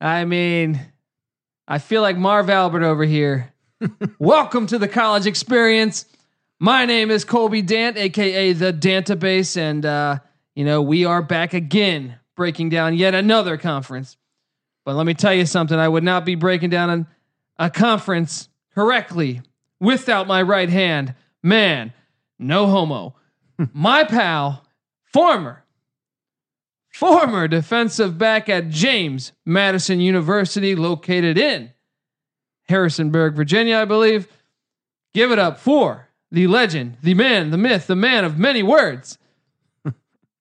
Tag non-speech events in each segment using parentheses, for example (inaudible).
I mean, I feel like Marv Albert over here. (laughs) Welcome to the college experience. My name is Colby Dant, aka the Dantabase, and uh, you know, we are back again breaking down yet another conference. But let me tell you something, I would not be breaking down an, a conference correctly without my right hand. Man, no homo. (laughs) my pal, former former defensive back at James Madison University, located in Harrisonburg, Virginia, I believe. Give it up for the legend, the man, the myth, the man of many words, (laughs)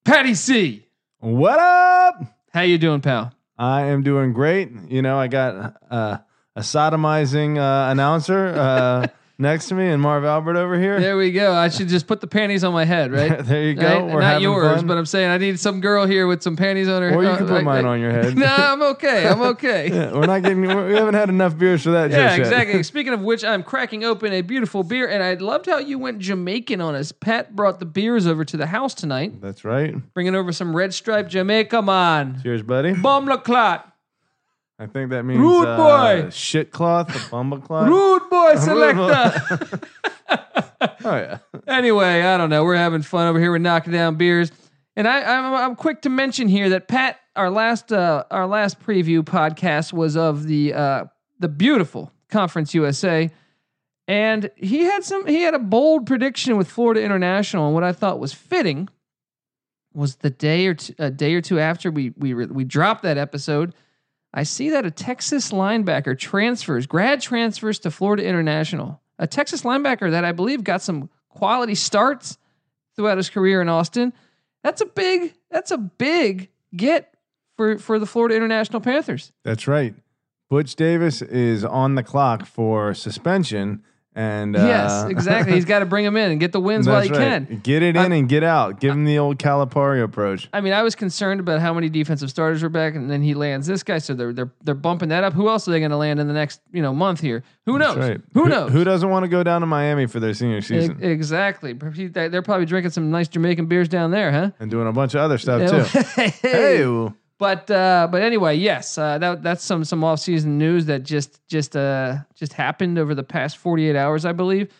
Patty C. What up? How you doing, pal? I am doing great. You know, I got uh, a sodomizing uh, announcer uh, (laughs) next to me and Marv Albert over here. There we go. I (laughs) should just put the panties on my head, right? (laughs) there you go. Right? Not yours, fun. but I'm saying I need some girl here with some panties on her. or you can put like- mine like- on your head. (laughs) No, I'm okay. I'm okay. Yeah, we're not getting. We haven't had enough beers for that. Yeah, yet. exactly. Speaking of which, I'm cracking open a beautiful beer, and I loved how you went Jamaican on us. Pat brought the beers over to the house tonight, That's right. bringing over some Red Stripe Jamaica, man. Cheers, buddy. Bomb la clot. I think that means Rude uh, boy. shit cloth, a bumba cloth. Rude boy (laughs) selector. (laughs) Oh yeah. anyway, I don't know. We're having fun over here. We're knocking down beers, and I, I'm, I'm quick to mention here that Pat, our last uh, our last preview podcast was of the uh, the beautiful Conference USA, and he had some he had a bold prediction with Florida International, and what I thought was fitting was the day or two, a day or two after we we re- we dropped that episode. I see that a Texas linebacker transfers, grad transfers to Florida International. A Texas linebacker that I believe got some quality starts throughout his career in Austin. That's a big, that's a big get for for the Florida International Panthers. That's right. Butch Davis is on the clock for suspension, and uh, yes, exactly. He's got to bring him in and get the wins while he right. can. Get it in and get out. Give him the old Calipari approach. I mean, I was concerned about how many defensive starters were back, and then he lands this guy, so they're they're they're bumping that up. Who else are they going to land in the next you know month here? Who knows? Right. Who knows? Who doesn't want to go down to Miami for their senior E- season exactly. They're probably drinking some nice Jamaican beers down there, huh? and doing a bunch of other stuff too? (laughs) hey. Hey, But uh, but anyway, yes, uh, that that's some some off season news that just just uh just happened over the past forty eight hours, I believe.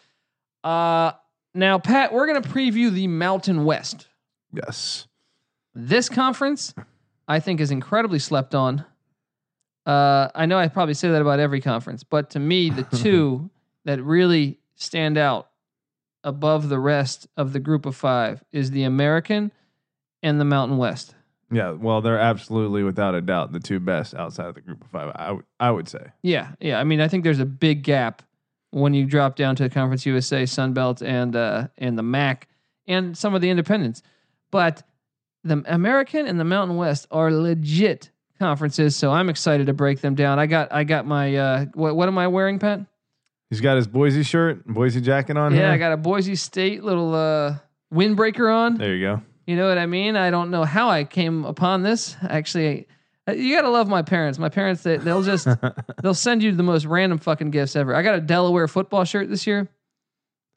Uh, now, Pat, we're gonna preview the Mountain West. yes. This conference, I think, is incredibly slept on. Uh, I know I probably say that about every conference, but to me, the (laughs) two that really stand out above the rest of the group of five is the American and the Mountain West. Yeah, well, they're absolutely without a doubt the two best outside of the group of five. I would- I would say. Yeah, yeah. I mean, I think there's a big gap when you drop down to the Conference USA, Sun Belt, and uh, and the MAC, and some of the independents. But the American and the Mountain West are legit conferences, so I'm excited to break them down. I got I got my uh, what what am I wearing, Pat? He's got his Boise shirt, Boise jacket on yeah, here. I got a Boise State little uh, windbreaker on. there you go. You know what I mean? I don't know how I came upon this. Actually, you gotta love my parents. My parents, they, they'll just (laughs) they'll send you the most random fucking gifts ever. I got a Delaware football shirt this year.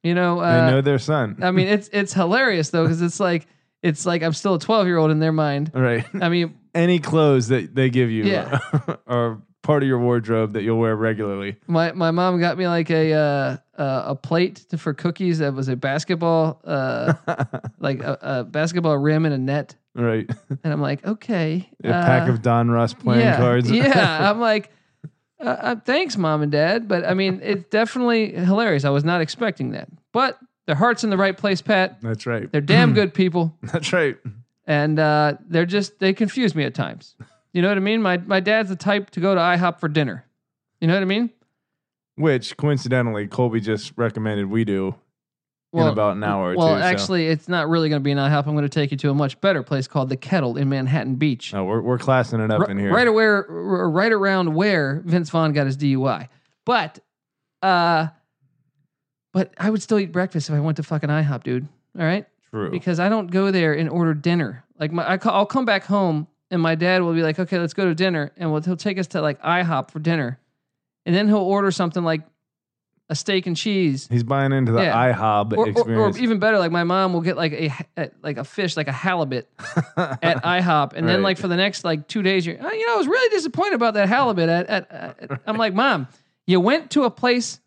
You know, they uh, know their son. I mean, it's it's hilarious though because it's like it's like I'm still a 12 year old in their mind. right. I mean, (laughs) Any clothes that they give you Yeah. (laughs) are part of your wardrobe that you'll wear regularly. my my mom got me like a uh, uh, a plate to, for cookies that was a basketball uh, (laughs) like a, a basketball rim and a net. Right. And I'm like, okay. A pack uh, of Don Russ playing yeah, cards. yeah. (laughs) I'm like, uh, uh, thanks, mom and dad. But I mean, it's definitely hilarious. I was not expecting that. But their heart's in the right place, Pat. That's right. They're damn good people. (laughs) That's right. And uh, they're just, they confuse me at times. You know what I mean? My, my dad's the type to go to IHOP for dinner. You know what I mean? Which coincidentally, Colby just recommended we do in about an hour or Well, two. so- actually, it's not really going to be an IHOP. I'm going to take you to a much better place called the Kettle in Manhattan Beach. no, we're we're classing it up Ri- in here. Right where, right around where Vince Vaughn got his DUI. But, uh, but I would still eat breakfast if I went to fucking IHOP, dude. All right, True. because I don't go there and order dinner. Like my, I, ca- I'll come back home and my dad will be like, "Okay, let's go to dinner," and we'll, he'll take us to like IHOP for dinner, and then he'll order something like a steak and cheese. He's buying into the Yeah. IHOB Or, or, or experience. even better, like my mom will get like a, a like a fish, like a halibut, (laughs) at IHOP, and then Right. like for the next like two days, you're, oh, you know, I was really disappointed about that halibut. At, at, at I'm like, mom, you went to a place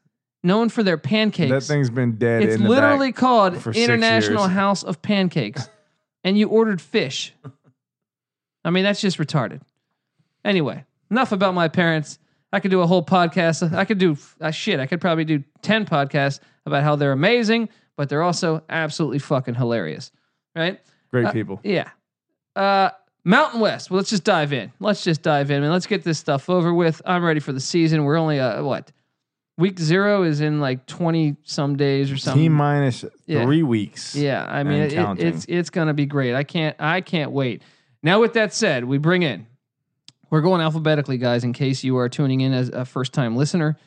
known for their pancakes. that thing's been dead. it's in the literally back. called for six International years. House of Pancakes, and you ordered fish. I mean, that's just retarded. Anyway, enough about my parents. I could do a whole podcast. I could do uh, shit. I could probably do ten podcasts about how they're amazing, but they're also absolutely fucking hilarious. Right? great uh, people. Yeah. Uh, Mountain West. Well, let's just dive in. Let's just dive in and let's get this stuff over with. I'm ready for the season. We're only uh, what week zero is in like 20 some days or something. T minus Yeah. three weeks. Yeah, I mean it, it- it's it's gonna be great. I can't I can't wait. Now, with that said, we bring in. We're going alphabetically, guys. In case you are tuning in as a first time listener,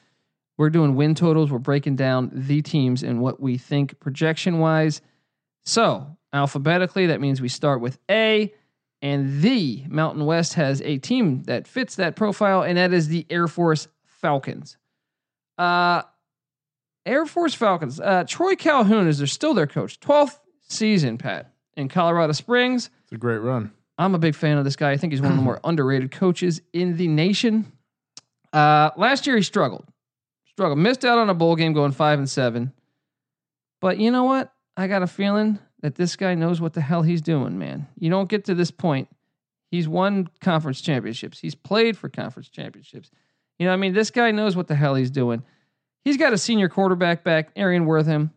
we're doing win totals. We're breaking down the teams and what we think projection wise. So alphabetically, that means we start with A, and the Mountain West has a team that fits that profile, and that is the Air Force Falcons. Uh, Air Force Falcons. Uh, Troy Calhoun is still their coach. 12th season, Pat, in Colorado Springs. It's a great run. I'm a big fan of this guy. I think he's one of the more (clears throat) underrated coaches in the nation. Uh, last year he struggled, struggled, missed out on a bowl game, going five and seven. But you know what? I got a feeling that this guy knows what the hell he's doing, man. You don't get to this point. He's won conference championships. He's played for conference championships. You know, what I mean, this guy knows what the hell he's doing. He's got a senior quarterback back, Arion Worthman,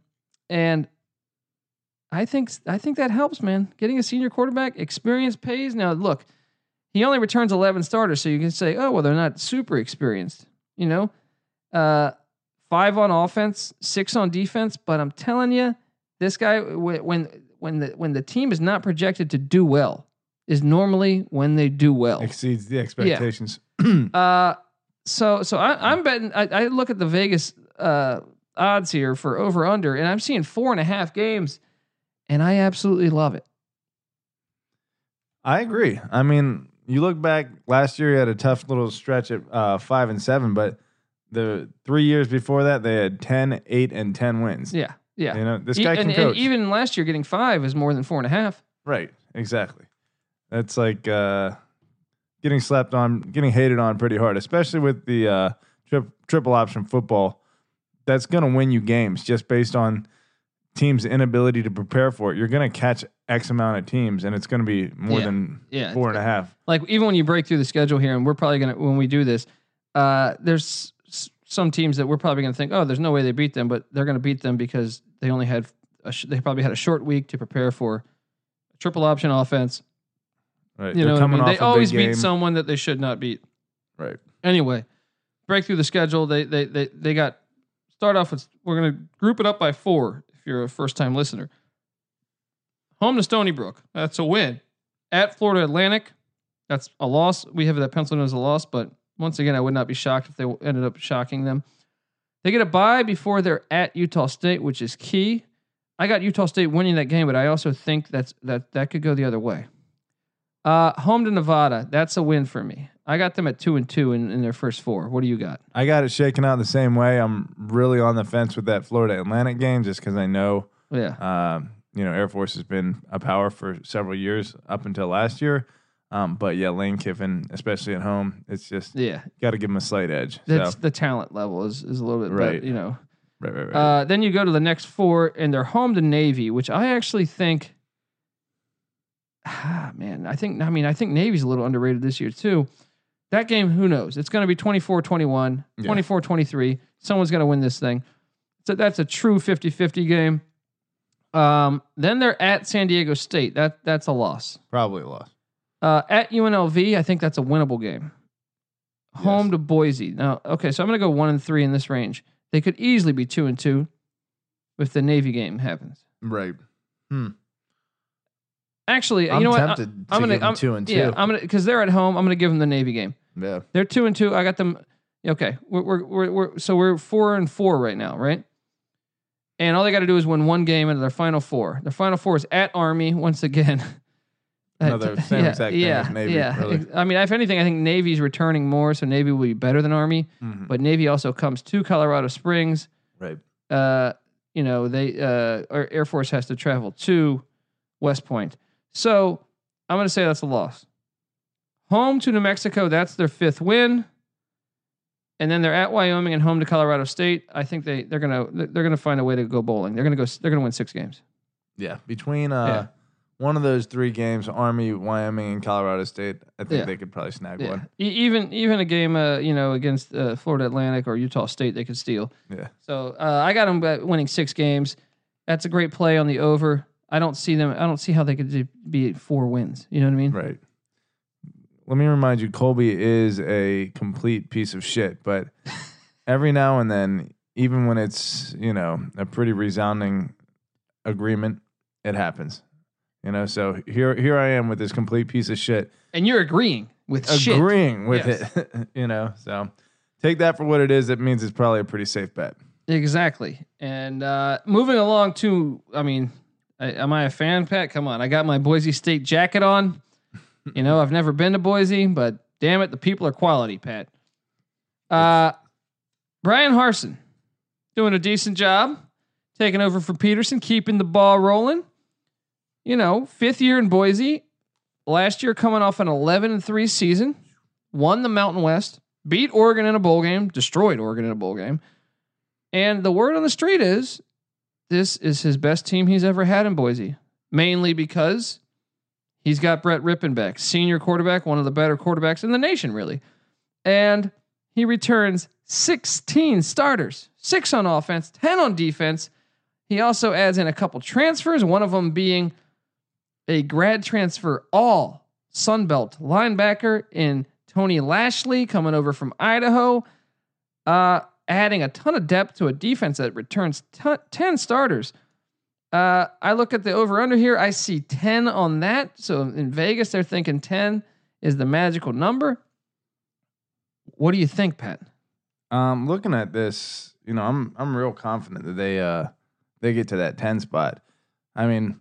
and I think I think that helps, man. Getting a senior quarterback, experience pays. Now, look, he only returns 11 starters, so you can say, oh, well, they're not super experienced. You know, uh, five on offense, six on defense. But I'm telling you, this guy, when when the when the team is not projected to do well, is normally when they do well. Exceeds the expectations. Yeah. (clears throat) Uh, so so I, I'm betting. I, I look at the Vegas uh, odds here for over under, and I'm seeing four and a half games, and I absolutely love it. I agree. I mean, you look back last year, he had a tough little stretch at uh, five and seven, but the three years before that, they had 10, 8, and 10 wins. Yeah, yeah. You know, this guy and, can and coach. even last year, getting five is more than four and a half. right. Exactly. That's like uh, getting slapped on, getting hated on pretty hard, especially with the uh, tri- triple option football. That's going to win you games just based on teams' inability to prepare for it. You're going to catch X amount of teams, and it's going to be more Yeah. than Yeah, four and a half. like even when you break through the schedule here, and we're probably gonna when we do this, uh, there's s- some teams that we're probably gonna think, oh, there's no way they beat them, but they're gonna beat them because they only had a sh- they probably had a short week to prepare for a triple option offense. Right. You They're know, I mean? they always beat someone that they should not beat. Right. Anyway, break through the schedule. They they they they got start off with we're gonna group it up by four if you're a first time listener. Home to Stony Brook. That's a win. At Florida Atlantic. That's a loss. We have that penciled in as a loss, but once again, I would not be shocked if they ended up shocking them. They get a bye before they're at Utah State, which is key. I got Utah State winning that game, but I also think that's that that could go the other way. Uh, home to Nevada. That's a win for me. I got them at two and two in, in their first four. What do you got? I got it shaken out the same way. I'm really on the fence with that Florida Atlantic game just because I know, Yeah. um, you know, Air Force has been a power for several years up until last year. Um, but yeah, Lane Kiffin, especially at home, it's just Yeah. got to give him a slight edge. That's so, the talent level is, is a little bit Right. better, you know. right, right, right. Uh, then you go to the next four, and they're home to Navy, which I actually think (sighs) ah, man, I think I mean I think Navy's a little underrated this year too. That game, who knows? It's going to be 24-21, 24-23. Someone's going to win this thing. So that's a true 50-50 game. Um, then they're at San Diego State. That that's a loss. Probably a loss. Uh, at UNLV, I think that's a winnable game. Home Yes. to Boise. Now, okay, so I'm going to go one and three in this range. They could easily be two and two if the Navy game happens. Right. Actually, I'm you know what? I- tempted I'm to gonna- give them I'm- two and two. Yeah, I'm gonna because they're at home. I'm gonna give them the Navy game. yeah. They're two and two. I got them. Okay, we're we're, we're, we're so we're four and four right now, right? And all they got to do is win one game into their final four. Their final four is at Army once again. (laughs) Another same (laughs) exact thing yeah, as Navy, Yeah, really. I mean, if anything, I think Navy's returning more, so Navy will be better than Army. Mhm. But Navy also comes to Colorado Springs. Right. Uh, you know, they uh, our Air Force has to travel to West Point. So I'm going to say that's a loss. Home to New Mexico, that's their fifth win. And then they're at Wyoming and home to Colorado State. I think they they're gonna they're gonna find a way to go bowling. They're gonna go they're gonna win six games. Yeah. Between uh, Yeah. one of those three games, Army, Wyoming, and Colorado State, I think Yeah. they could probably snag Yeah. one. E- even even a game uh, you know against uh, Florida Atlantic or Utah State they could steal. Yeah. So uh, I got them winning six games. That's a great play on the over. I don't see them. I don't see how they could be four wins. You know what I mean? Right. Let me remind you, Colby is a complete piece of shit, but (laughs) every now and then, even when it's, you know, a pretty resounding agreement, it happens. You know, so here here I am with this complete piece of shit, And you're agreeing with shit. agreeing with Yes. it. (laughs) you know, so take that for what it is. It means it's probably a pretty safe bet. Exactly. And uh, moving along to, I mean, I, am I a fan, Pat? Come on, I got my Boise State jacket on. (laughs) You know, I've never been to Boise, but damn it, the people are quality, Pat. Uh, Bryan Harsin doing a decent job, taking over for Petersen, keeping the ball rolling. You know, fifth year in Boise. Last year, coming off an 11 and three season, won the Mountain West, beat Oregon in a bowl game, destroyed Oregon in a bowl game. And the word on the street is this is his best team he's ever had in Boise, mainly because he's got Brett Rypien, senior quarterback, one of the better quarterbacks in the nation, really. And he returns 16 starters, six on offense, 10 on defense. He also adds in a couple transfers, one of them being a grad transfer all Sunbelt linebacker in Tony Lashley coming over from Idaho. Uh, adding a ton of depth to a defense that returns t- 10 starters. Uh, I look at the over under here. I see 10 on that. So in Vegas, they're thinking 10 is the magical number. What do you think, Pat? Um, looking at this, you know, I'm I'm real confident that they uh they get to that ten spot. I mean,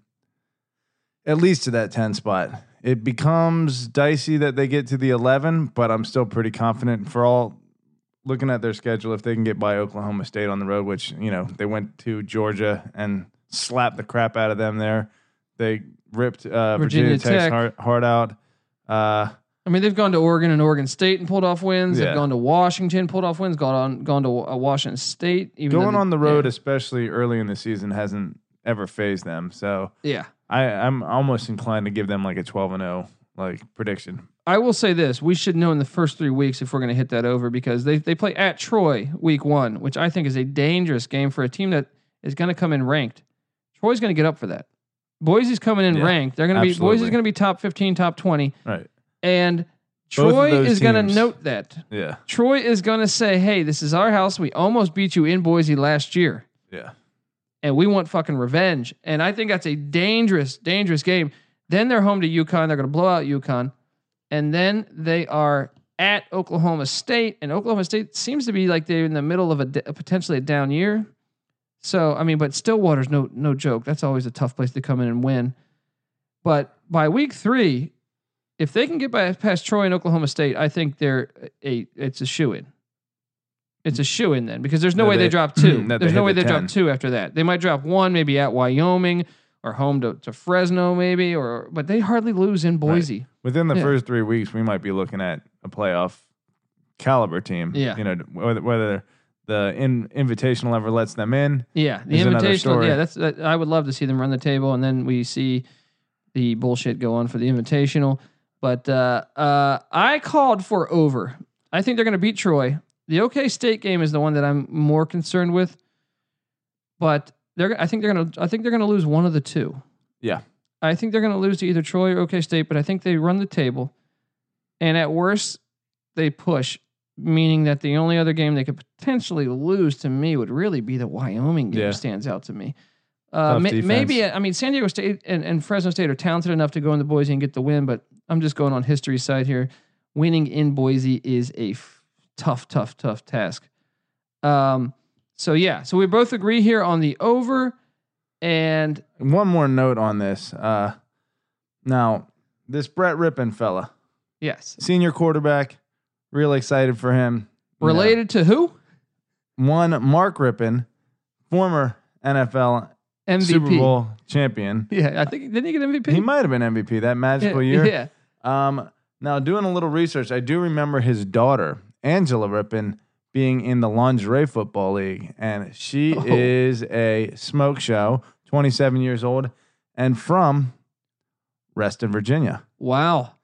at least to that ten spot. It becomes dicey that they get to the eleven, but I'm still pretty confident for all looking at their schedule. If they can get by Oklahoma State on the road, which you know they went to Georgia and slapped the crap out of them there. They ripped uh, Virginia Virginia, Tech's Tech. heart, heart out. Uh, I mean, they've gone to Oregon and Oregon State and pulled off wins. They've gone to Washington, pulled off wins. Gone on, gone to uh, Washington State. Even going they- on the road, yeah. especially early in the season, hasn't ever phased them. So yeah. I, I'm almost inclined to give them like a 12 and 0 like prediction. I will say this: we should know in the first three weeks if we're going to hit that over because they they play at Troy week one, which I think is a dangerous game for a team that is going to come in ranked. Troy's going to get up for that. Boise's coming in Yeah, ranked. They're going to be. Boise's going to be top fifteen, top twenty, Right. and Troy is going to note that. Yeah. Troy is going to say, "Hey, this is our house. We almost beat you in Boise last year." Yeah. and we want fucking revenge. And I think that's a dangerous, dangerous game. Then they're home to UConn. They're going to blow out UConn. And then they are at Oklahoma State. And Oklahoma State seems to be like they're in the middle of a potentially a down year. So, I mean, but Stillwater's no, no joke. That's always a tough place to come in and win. But by week three, if they can get by, past Troy and Oklahoma State, I think they're a, it's a shoe in. It's a mm. shoe in then because there's no That way they, they- drop (clears throat) two. they There's no way the they drop two after that. They might drop one, maybe at Wyoming or home to, to Fresno, maybe, or but they hardly lose in Boise. Within the Yeah. first three weeks, we might be looking at a playoff caliber team. Yeah. You know, whether, whether the in, invitational ever lets them in. Yeah, the invitational. Yeah, that's that, I would love to see them run the table, and then we see the bullshit go on for the Invitational. But uh, uh, I called for over. I think they're going to beat Troy. The OK State game is the one that I'm more concerned with. But they're I think they're going to I think they're going to lose one of the two. Yeah. I think they're going to lose to either Troy or OK State, but I think they run the table. And at worst, they push, meaning that the only other game they could potentially lose to me would really be the Wyoming game. Yeah. Stands out to me. Uh, ma- maybe I mean San Diego State and, and Fresno State are talented enough to go into Boise and get the win, but I'm just going on history side here. Winning in Boise is a f- tough, tough, tough task. Um, so yeah, so we both agree here on the over, and One more note on this. Uh, now, this Brett Rypien fella, yes, senior quarterback, real excited for him. You know, related to who? one Mark Rypien, former NFL MVP. Super Bowl champion. Yeah, I think didn't he get MVP? He might have been MVP that magical yeah, year. Yeah. Um, now, doing a little research, I do remember his daughter, Angela Rypien, being in the lingerie football league, and she Oh. is a smoke show, 27 years old, and from Reston, Virginia. Wow.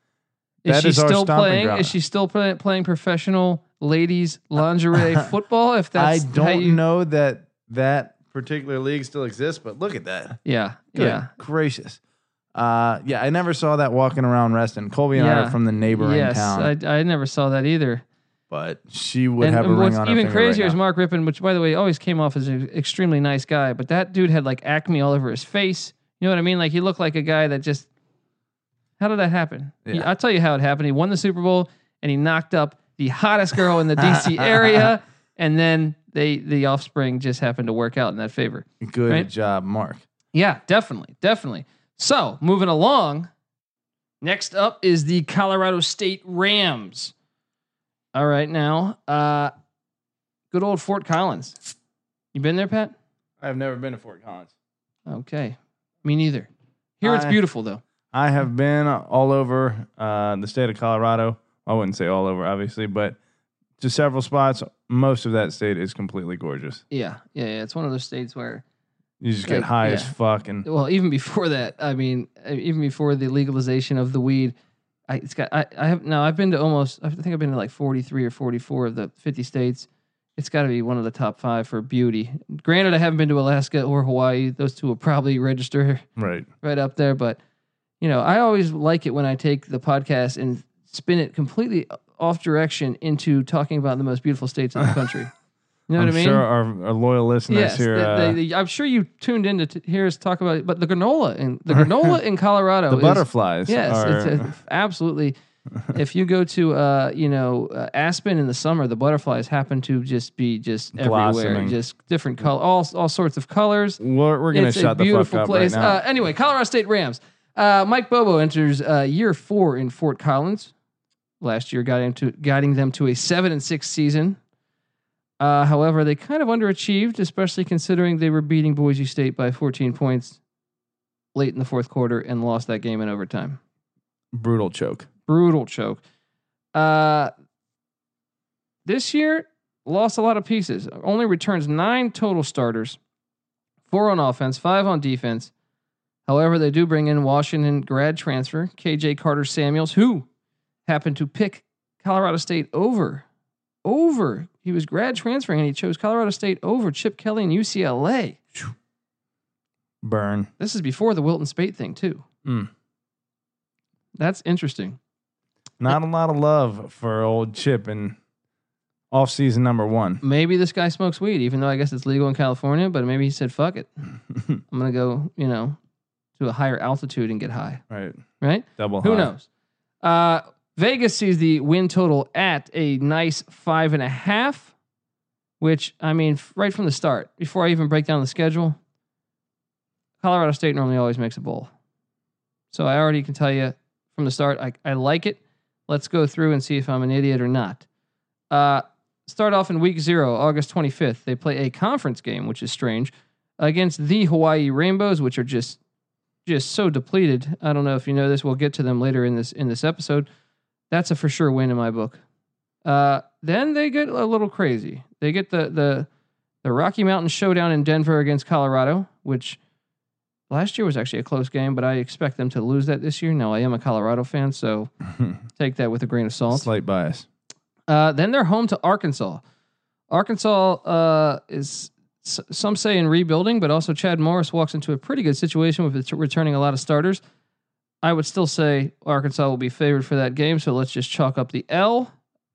Is That she is still playing? ground. Is she still play, playing professional ladies lingerie (laughs) football? If I that's how don't you, know that that particular league still exists, but look at that. Yeah, Good yeah, gracious. Uh, yeah, I never saw that walking around Reston. Colby and I are from the neighboring yes. town, I, I never saw that either. But she would and have a and ring what's on her even finger right crazier is now. Mark Rypien, which by the way always came off as an extremely nice guy, but that dude had like acne all over his face. You know what I mean? Like he looked like a guy that just. How did that happen? He- I'll tell you how it happened. He won the Super Bowl and he knocked up the hottest girl in the DC (laughs) area, and then they the offspring just happened to work out in that favor. Good right? job, Mark. Yeah, definitely, definitely. So moving along, next up is the Colorado State Rams. All right, now, uh, good old Fort Collins. You been there, Pat? I've never been to Fort Collins. Okay, me neither. Here it's I- beautiful though. I have been all over uh, the state of Colorado. I wouldn't say all over, obviously, but to several spots. Most of that state is completely gorgeous. Yeah, yeah, yeah. It's one of those states where, You just get Like, high as yeah. fuck, and well, even before that, I mean, even before the legalization of the weed, I it's got. I, I have no. I've been to almost. I think I've been to like forty three or forty four of the fifty states. It's got to be one of the top five for beauty. Granted, I haven't been to Alaska or Hawaii. Those two will probably register (laughs) right. right up there. But you know, I always like it when I take the podcast and spin it completely off direction into talking about the most beautiful states in the country. (laughs) You know I'm what I mean? sure our, our loyal listeners Yes, here. the- uh, the- the- I'm sure you tuned in to t- hear us talk about it, but the granola in the (laughs) granola in Colorado the is butterflies. yes, are, it's absolutely. if you go to uh, you know uh, Aspen in the summer, the butterflies happen to just be just everywhere, Blossoming. just different color, all all sorts of colors. we're, we're gonna it's shut a the fuck beautiful up place. right now. Uh, anyway, Colorado State Rams. Uh, Mike Bobo enters uh, year four in Fort Collins. Last year, got into guiding them to a seven and six season. Uh, however, they kind of underachieved, especially considering they were beating Boise State by 14 points late in the fourth quarter and lost that game in overtime. Brutal choke. Brutal choke. Uh, this year, lost a lot of pieces. Only returns nine total starters, four on offense, five on defense. However, they do bring in Washington grad transfer KJ Carta-Samuels, who happened to pick Colorado State over. Over. He was grad transferring and he chose Colorado State over Chip Kelly and UCLA. Burn. This is before the Wilton Speight thing, too. Mm. That's interesting. Not a lot of love for old Chip and off season number one. maybe this guy smokes weed, even though I guess it's legal in California. But maybe he said, "Fuck it, (laughs) I'm gonna go," you know, to a higher altitude and get high. right. Right? Double Who high. knows? Uh, Vegas sees the win total at a nice five and a half, which I mean, right from the start, before I even break down the schedule, Colorado State normally always makes a bowl. So I already can tell you from the start, I, I like it. Let's go through and see if I'm an idiot or not. Uh, start off in week zero, August 25th. They play a conference game, which is strange, against the Hawaii Rainbows, which are just just so depleted. I don't know if you know this. We'll get to them later in this in this episode. That's a for sure win in my book. Uh, then they get a little crazy. They get the the the Rocky Mountain Showdown in Denver against Colorado, which last year was actually a close game, but I expect them to lose that this year. Now I am a Colorado fan, so (laughs) take that with a grain of salt. Slight bias. Uh, then they're home to Arkansas. Arkansas uh, is s- some say in rebuilding, but also Chad Morris walks into a pretty good situation with it returning a lot of starters. I would still say Arkansas will be favored for that game, so let's just chalk up the L.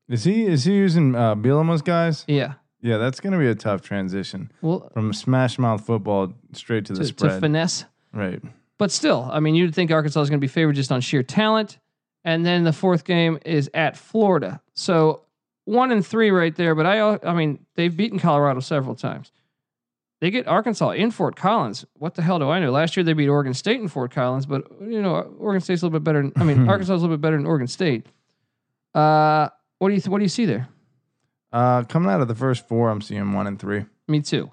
Is he is he using uh, Bielema's guys? Yeah, Yeah, that's going to be a tough transition well, from smash mouth football straight to the to, to spread. finesse. right. But still, I mean, you'd think Arkansas is going to be favored just on sheer talent. And then the fourth game is at Florida. So one and three right there. But I, I mean, they've beaten Colorado several times. They get Arkansas in Fort Collins. What the hell do I know? Last year they beat Oregon State in Fort Collins, but you know, Oregon State's a little bit better. Than, I mean, (laughs) Arkansas is a little bit better than Oregon State. Uh, what do you th- what do you see there? Uh, coming out of the first four, I'm seeing one and three. Me too.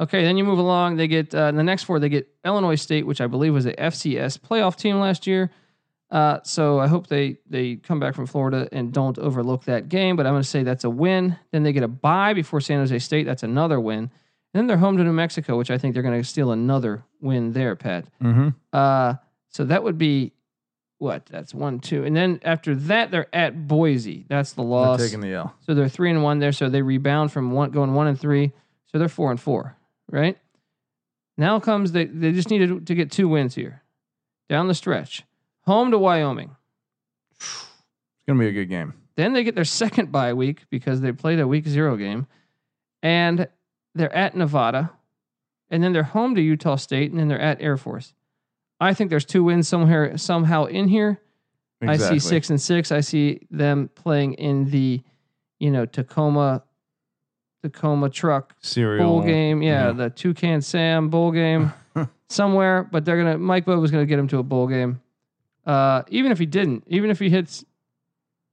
Okay, then you move along. They get uh, in the next four. They get Illinois State, which I believe was a FCS playoff team last year. Uh, so I hope they they come back from Florida and don't overlook that game. But I'm going to say that's a win. Then they get a bye before San Jose State. That's another win. And then they're home to New Mexico, which I think they're going to steal another win there, Pat. Mm-hmm. Uh, so that would be what? That's one, two, and then after that they're at Boise. That's the loss. They're taking the L. So they're three and one there. So they rebound from one going one and three. So they're four and four, right? Now comes they they just needed to get two wins here. Down the stretch. Home to Wyoming. It's going to be a good game. Then they get their second bye week because they played a week zero game. And they're at Nevada. And then they're home to Utah State. And then they're at Air Force. I think there's two wins somewhere somehow in here. Exactly. I see six and six. I see them playing in the, you know, Tacoma, Tacoma truck Serial. bowl game. Yeah, yeah. the Toucan Sam bowl game (laughs) somewhere. But they're gonna Mike Bobo's gonna get him to a bowl game. Uh, even if he didn't, even if he hits,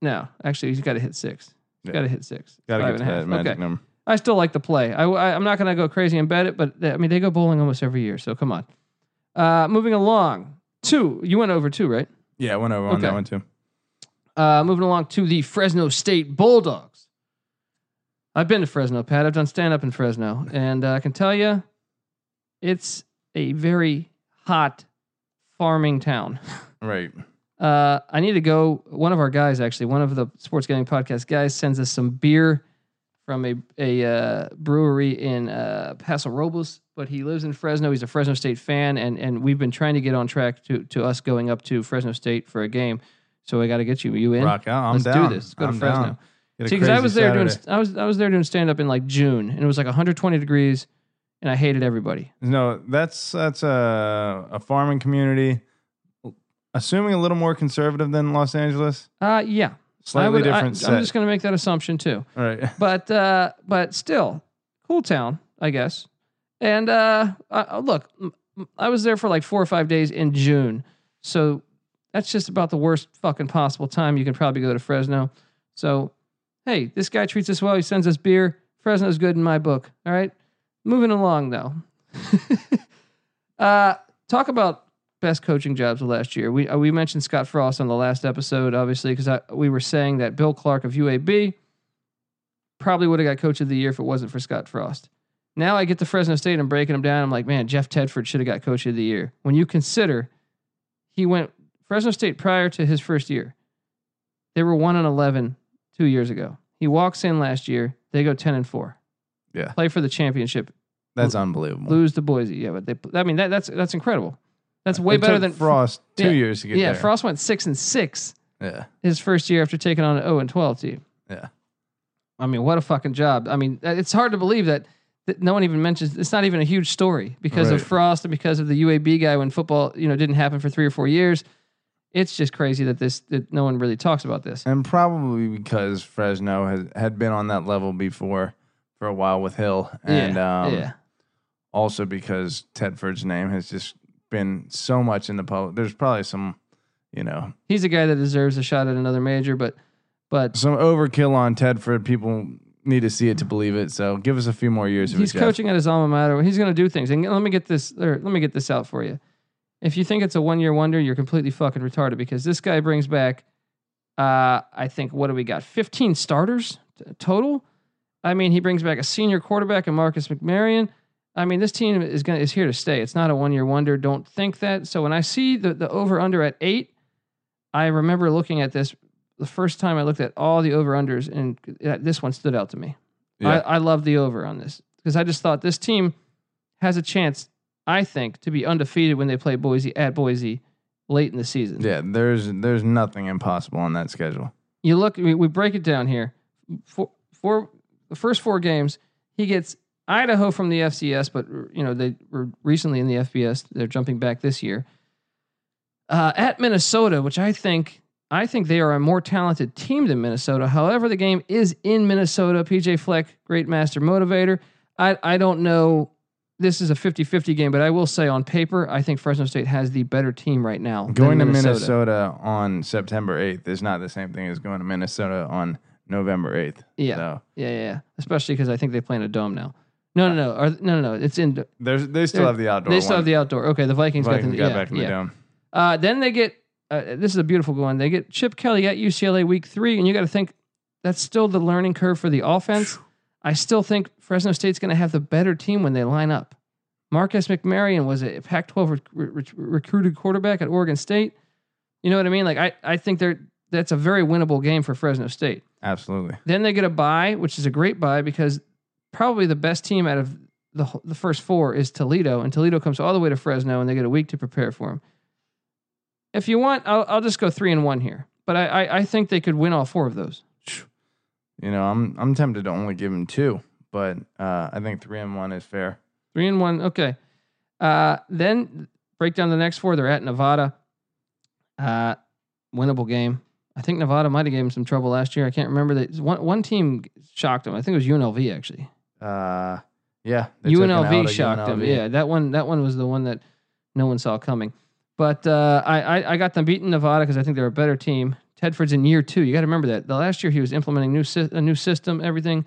no, actually he's got to hit six. He's Yeah. got to hit six. Got to get to that magic Okay. number. I still like the play. I, I am not gonna go crazy and bet it, but they- I mean they go bowling almost every year. So come on. Uh, moving along. Two. You went over two, right? Yeah, I went over on Okay. that one too. Uh, moving along to the Fresno State Bulldogs. I've been to Fresno, Pat. I've done stand up in Fresno, and uh, I can tell you, it's a very hot farming town. Right. Uh, I need to go. One of our guys, actually, one of the Sports Gaming Podcast guys, sends us some beer from a a uh, brewery in uh, Paso Robles, but he lives in Fresno. He's a Fresno State fan, and and we've been trying to get on track to to us going up to Fresno State for a game. So I got to get you. You in? Rock out. I'm Let's down. do this. Let's go to I'm Fresno. down. See, because I was there doing, I was I was there doing stand up in like June, and it was like 120 degrees, and I hated everybody. No, that's that's a a farming community. Assuming a little more conservative than Los Angeles, Uh yeah, slightly would, I, different I'm just going to make that assumption too. All right. (laughs) But uh, but still, cool town, I guess. And uh, uh, look, I was there for like four or five days in June, so that's just about the worst fucking possible time you can probably go to Fresno. So, hey, this guy treats us well. He sends us beer. Fresno's good in my book. All right, moving along though. (laughs) uh, talk about best coaching jobs of last year. We uh, we mentioned Scott Frost on the last episode, obviously, because we were saying that Bill Clark of UAB probably would have got coach of the year if it wasn't for Scott Frost. Now I get to Fresno State and breaking them down. I'm like, man, Jeff Tedford should have got coach of the year. When you consider he went Fresno State prior to his first year, they were one and 11 two years ago. He walks in last year, they go 10 and four. Yeah. play for the championship, That's unbelievable. lose to Boise. Yeah, but they. I mean, that, that's that's incredible. That's way It better took than Frost two Yeah. years to get there. Yeah, there. Frost went six and six yeah. his first year after taking on an 0 and 12 team. Yeah. I mean, what a fucking job. I mean, uh, it's hard to believe that, that no one even mentions it's not even a huge story because of Frost and because of the UAB guy when football, you know, didn't happen for 3 or 4 years. It's just crazy that this that no one really talks about this. And probably because Fresno has had been on that level before for a while with Hill, and yeah. um, yeah. also because Tedford's name has just been so much in the public. There's probably some, you know, He's a guy that deserves a shot at another major, but but some overkill on Tedford. People need to see it to believe it. So give us a few more years. he's coaching at his alma mater. He's going to do things. And let me get this. Let me get this out for you. If you think it's a one year wonder, you're completely fucking retarded because this guy brings back. Uh, I think what do we got? 15 starters t- total. I mean, he brings back a senior quarterback and Marcus McMaryion. I mean, this team is going is here to stay. It's not a one year wonder. Don't think that. So when I see the the over under at eight, I remember looking at this the first time I looked at all the over unders, and this one stood out to me. I, I love the over on this because I just thought this team has a chance. I think to be undefeated when they play Boise at Boise late in the season. yeah, there's there's nothing impossible on that schedule. You look, we, we break it down here. For, for the first four games, he gets Idaho from the FCS, but you know they were recently in the FBS. They're jumping back this year. Uh, at Minnesota, which I think I think they are a more talented team than Minnesota. However, the game is in Minnesota. PJ Fleck, great master motivator. I I don't know. This is a 50-50 game, but I will say on paper, I think Fresno State has the better team right now. than Going to Minnesota on September 8th is not the same thing as going to Minnesota on November 8th. Yeah. So Yeah, yeah, yeah. Especially because I think they play in a dome now. No, no, no. Or, no, no, no. It's in. there's they still have the outdoor. They still one. have the outdoor. Okay, the Vikings, Vikings got, the, got yeah, back in the yeah. dome. Uh, then they get. Uh, this is a beautiful one. They get Chip Kelly at UCLA week three, and you got to think that's still the learning curve for the offense. I still think Fresno State's going to have the better team when they line up. Marcus McMaryion was a Pac-12 rec- rec- recruited quarterback at Oregon State. You know what I mean? Like I, I think they're that's a very winnable game for Fresno State. Absolutely. Then they get a bye, which is a great bye because probably the best team out of the the first four is Toledo, and Toledo comes all the way to Fresno, and they get a week to prepare for them. If you want, I'll, I'll just go three and one here, but I, I I think they could win all four of those. You know, I'm I'm tempted to only give him two, but uh, I think three and one is fair. Three and one, okay. Uh, then break down the next four. They're at Nevada. Uh, winnable game. I think Nevada might have gave them some trouble last year. I can't remember that one one team shocked them. I think it was UNLV actually. Uh, yeah. they took an L UNLV shocked them. Yeah, that one that one was the one that no one saw coming. But uh, I, I I got them beating Nevada because I think they're a better team. Tedford's in year two. You got to remember that the last year he was implementing new sy- a new system, everything.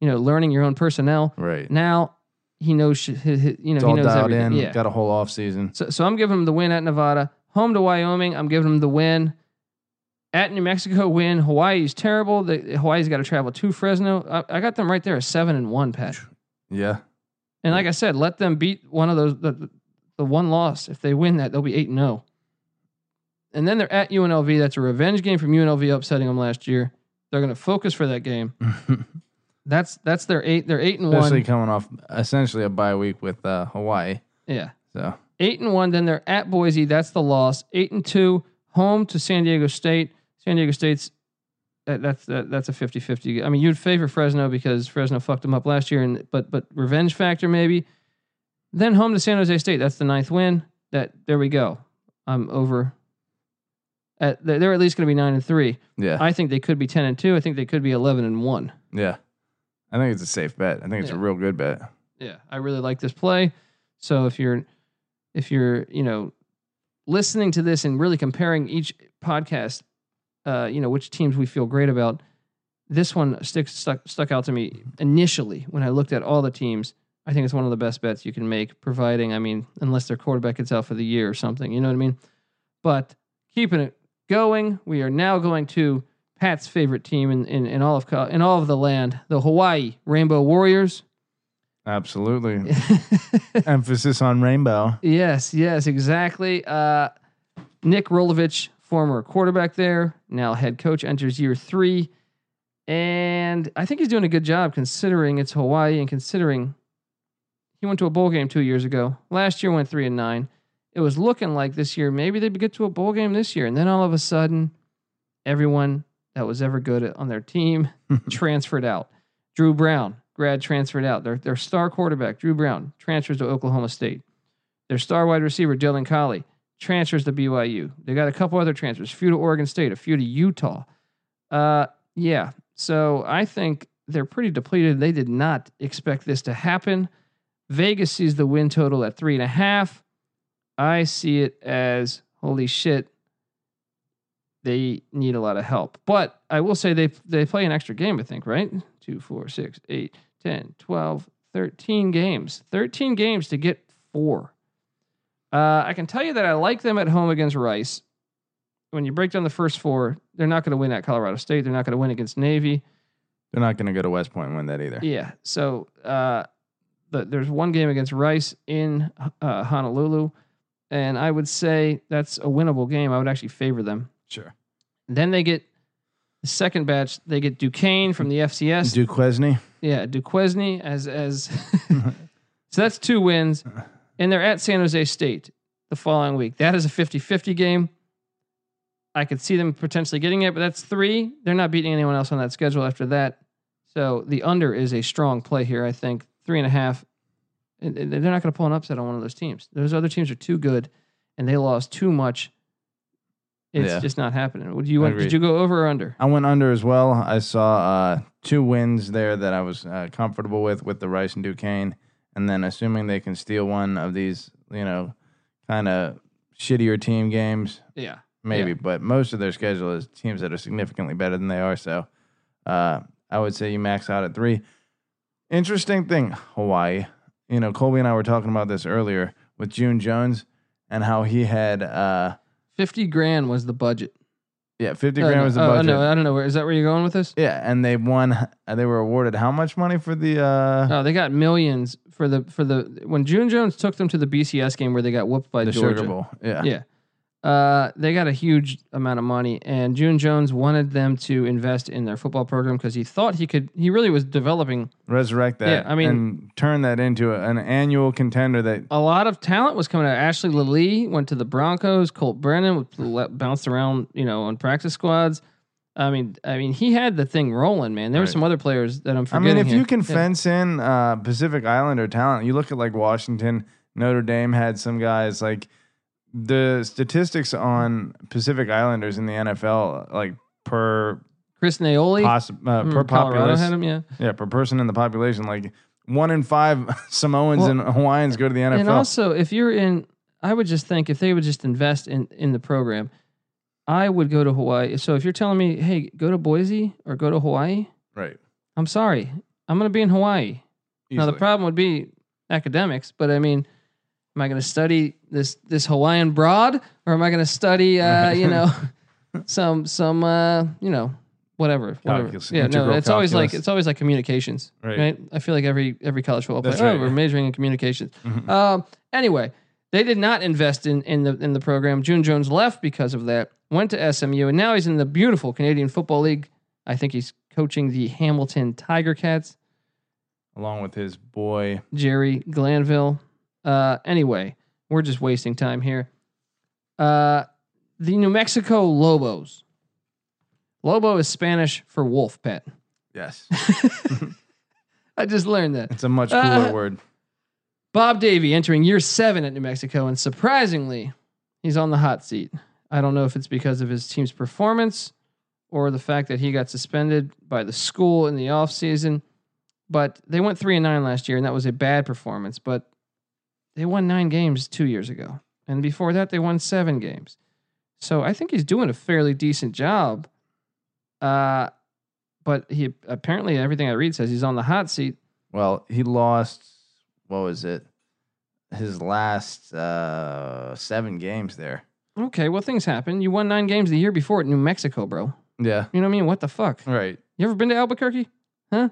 You know, learning your own personnel. Right. Now he knows his, his- you know It's he knows everything. in. Yeah. Got a whole off season. So so I'm giving him the win at Nevada. Home to Wyoming. I'm giving him the win. At New Mexico, win. Hawaii's terrible. The, Hawaii's got to travel to Fresno. I, I got them right there, a seven and one, Pat. Yeah. And like I said, let them beat one of those the, the one loss. If they win that, they'll be eight and zero. And then they're at UNLV. That's a revenge game from UNLV upsetting them last year. They're going to focus for that game. (laughs) That's that's their eight. They're eight and Especially one. coming off essentially a bye week with uh, Hawaii. Yeah, So eight and one. Then they're at Boise. That's the loss. Eight and two. Home to San Diego State. San Diego State's that, that's that, that's a 50-50. I mean, you'd favor Fresno because Fresno fucked them up last year, and but but revenge factor maybe. Then home to San Jose State. That's the ninth win. That there we go. I'm over. At, they're they're at least going to be nine and three. yeah, I think they could be ten and two. I think they could be eleven and one. yeah. I think it's a safe bet. I think it's a real good bet. Yeah, I really like this play. So if you're if you're, you know, listening to this and really comparing each podcast, uh, you know, which teams we feel great about, this one sticks stuck stuck out to me initially when I looked at all the teams. I think it's one of the best bets you can make, providing, I mean, unless their quarterback gets out for the year or something, you know what I mean? But keeping it going, we are now going to Pat's favorite team in, in, in all of in all of the land, the Hawaii Rainbow Warriors. Absolutely. (laughs) Emphasis on rainbow. Yes, yes, exactly. Uh, Nick Rolovich, former quarterback there, now head coach, enters year three. And I think he's doing a good job considering it's Hawaii and considering he went to a bowl game two years ago. Last year went three and nine. It was looking like this year, maybe they'd get to a bowl game this year. And then all of a sudden, everyone that was ever good on their team (laughs) transferred out. Dru Brown, grad transferred out. Their, their star quarterback, Dru Brown, transfers to Oklahoma State. Their star wide receiver, Dylan Collie, transfers to BYU. They got a couple other transfers, a few to Oregon State, a few to Utah. Uh, yeah. So I think they're pretty depleted. They did not expect this to happen. Vegas sees the win total at three and a half. I see it as holy shit. They need a lot of help. But I will say they they play an extra game, I think, right? Two, four, six, eight, 10, 12, 13 games. 13 games to get four. Uh, I can tell you that I like them at home against Rice. When you break down the first four, they're not going to win at Colorado State. They're not going to win against Navy. They're not going to go to West Point and win that either. Yeah. So uh, the, there's one game against Rice in uh, Honolulu, and I would say that's a winnable game. I would actually favor them. Sure. Then they get the second batch. They get Duquesne from the FCS. Duquesne. yeah, Duquesne as as. (laughs) (laughs) so that's two wins, (laughs) and they're at San Jose State the following week. That is a 50-50 game. I could see them potentially getting it, but that's three. They're not beating anyone else on that schedule after that. So the under is a strong play here. I think three and a half. They're not going to pull an upset on one of those teams. Those other teams are too good, and they lost too much. It's Yeah. just not happening. Would you want? Did you go over or under? I went under as well. I saw uh, two wins there that I was uh, comfortable with, with the Rice and Duquesne, and then assuming they can steal one of these, you know, kind of shittier team games, Yeah. maybe. But most of their schedule is teams that are significantly better than they are. So uh, I would say you max out at three. Interesting thing, Hawaii. You know, Colby and I were talking about this earlier with June Jones and how he had, uh, Fifty grand was the budget. Yeah, fifty Uh, grand was the oh, budget. no, I don't know. Where is that? Where you're going with this? Yeah, and they won. uh, They were awarded how much money for the? uh Oh, they got millions for the for the when June Jones took them to the BCS game where they got whooped by the Georgia. Sugar Bowl. Yeah. Yeah. Uh, they got a huge amount of money, and June Jones wanted them to invest in their football program because he thought he could. He really was developing resurrect that. Yeah, I mean- and turn that into a- an annual contender. That a lot of talent was coming out. Ashley Lelie went to the Broncos. Colt Brennan bounced around, you know, on practice squads. I mean, I mean, he had the thing rolling, man. There were Right. some other players that I'm I mean, if here. you can Yeah. fence in uh Pacific Islander talent, you look at like Washington, Notre Dame had some guys like the statistics on Pacific Islanders in the NFL, like per Chris Naoli poss- uh, per had him, yeah. yeah, per person in the population, like one in five (laughs) Samoans Well, and Hawaiians go to the NFL. And also, if you're in, I would just think if they would just invest in in the program, I would go to Hawaii. So if you're telling me, hey, go to Boise or go to Hawaii, right. I'm sorry, I'm going to be in Hawaii. Now the problem would be academics, but I mean, am I going to study this this Hawaiian broad, or am I going to study, uh, (laughs) you know, some some uh, you know, whatever, whatever. Calculus, Yeah, no, it's always like it's always like communications, Right. right? I feel like every every college football player, oh, we're majoring in communications. Mhm. Um, anyway, they did not invest in in the in the program. June Jones left because of that. Went to SMU, and now he's in the beautiful Canadian Football League. I think he's coaching the Hamilton Tiger Cats. along with his boy. Jerry Glanville. Uh, anyway, we're just wasting time here. Uh, the New Mexico Lobos. Lobo is Spanish for wolf pet. Yes, (laughs) (laughs) I just learned that. it's a much cooler Uh, word. Bob Davie entering year seven at New Mexico, and surprisingly, he's on the hot seat. I don't know if it's because of his team's performance or the fact that he got suspended by the school in the offseason. But they went three and nine last year, and that was a bad performance. But they won nine games two years ago. And before that, they won seven games. So I think he's doing a fairly decent job. Uh, but he apparently everything I read says he's on the hot seat. Well, he lost. What was it? His last uh, seven games there. Okay, well, things happen. You won nine games the year before at New Mexico, bro. Yeah. You know what I mean? What the fuck? Right. You ever been to Albuquerque? Huh?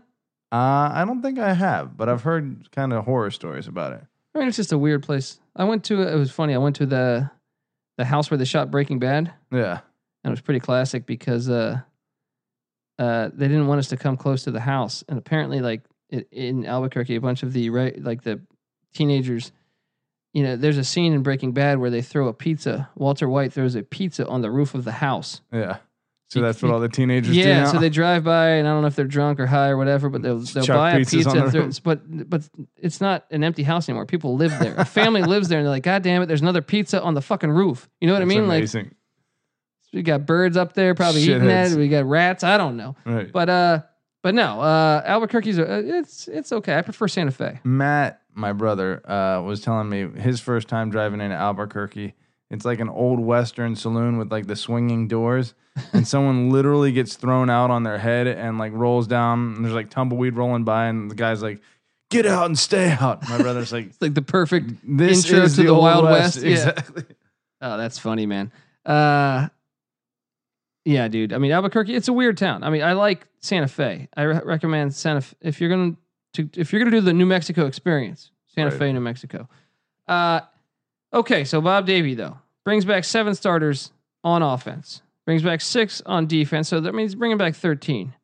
Uh, I don't think I have, but I've heard kind of horror stories about it. I mean, it's just a weird place. I went to. It was funny. I went to the the house where they shot Breaking Bad, Yeah. and it was pretty classic because uh, uh, they didn't want us to come close to the house, and apparently, like it, in Albuquerque, a bunch of the right, like the teenagers. You know, there's a scene in Breaking Bad where they throw a pizza. Walter White throws a pizza on the roof of the house. Yeah. So that's what all the teenagers do Yeah, now? so they drive by, and I don't know if they're drunk or high or whatever, but they'll they'll chuck buy a pizzas pizza. on And the throw, roof. but but it's not an empty house anymore. People live there. A family (laughs) lives there, and they're like, God damn it, there's another pizza on the fucking roof. You know what I That's mean? Like amazing. we got birds up there, probably eating that. We got rats. I don't know, right. but uh, but no, uh, Albuquerque's a, it's it's okay. I prefer Santa Fe. Matt, my brother, uh, was telling me his first time driving into Albuquerque. It's like an old Western saloon with like the swinging doors, and someone (laughs) literally gets thrown out on their head and like rolls down. And there's like tumbleweed rolling by, and the guy's like, "Get out and stay out." My brother's like, (laughs) It's like the perfect. "This Intro is to the Old Wild West, yeah. Exactly. Oh, that's funny, man. Uh, yeah, dude. I mean, Albuquerque, it's a weird town. I mean, I like Santa Fe. I re- recommend Santa Fe. If you're going to if you're going to do the New Mexico experience, Santa Right. Fe, New Mexico. Uh, okay, so Bob Davie though brings back seven starters on offense, brings back six on defense, so that means bringing back thirteen.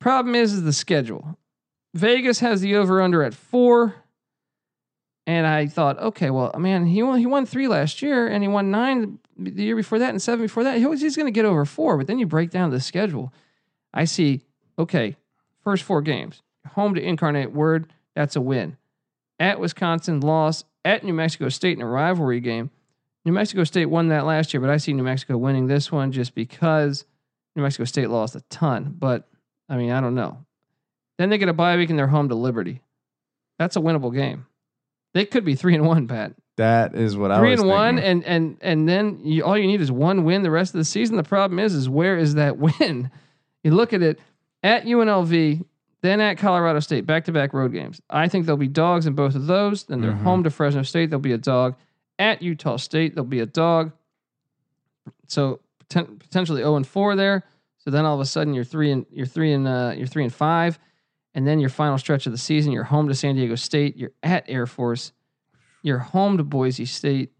Problem is, is the schedule. Vegas has the over under at four. And I thought, okay, well, man, he won he won three last year, and he won nine the year before that, and seven before that. He was, he's going to get over four. But then you break down the schedule, I see, okay, first four games, home to Incarnate Word, that's a win. At Wisconsin, loss. At New Mexico State in a rivalry game. New Mexico State won that last year, but I see New Mexico winning this one just because New Mexico State lost a ton. But I mean, I don't know. Then they get a bye week and they're home to Liberty. That's a winnable game. They could be three and one, Pat. That is what I Three and one, and and and then you, all you need is one win the rest of the season. The problem is, is where is that (laughs) win? You look at it at UNLV, then at Colorado State, back to back road games. I think there'll be dogs in both of those. Then they're Mhm. home to Fresno State. There'll be a dog at Utah State. There'll be a dog. So poten- potentially zero and four there. So then all of a sudden you're three and you're three and uh, you're three and five, and then your final stretch of the season, you're home to San Diego State. You're at Air Force. You're home to Boise State.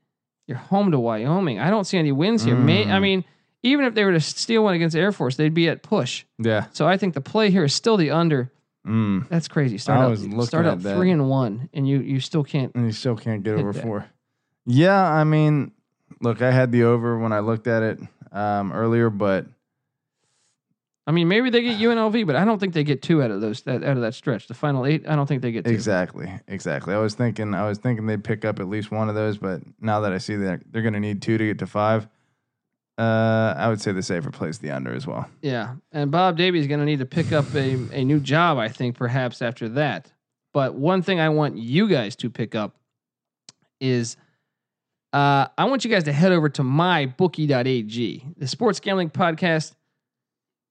You're home to Wyoming. I don't see any wins here. May, I Mm. mean, even if they were to steal one against Air Force, they'd be at push. yeah. So I think the play here is still the under. Mm. That's crazy. Start I out, start at out that. three and one, and you you still can't. And you still can't get over that. four. Yeah, I mean, look, I had the over when I looked at it um, earlier, but I mean, maybe they get UNLV, but I don't think they get two out of those that out of that stretch. The final eight, I don't think they get two. exactly, exactly. I was thinking, I was thinking they'd pick up at least one of those, but now that I see that they're going to need two to get to five, uh, I would say the safer plays the under as well. Yeah, and Bob Davie is going to need to pick up a, a new job, I think, perhaps after that. But one thing I want you guys to pick up is uh, I want you guys to head over to mybookie.ag, the sports gambling podcast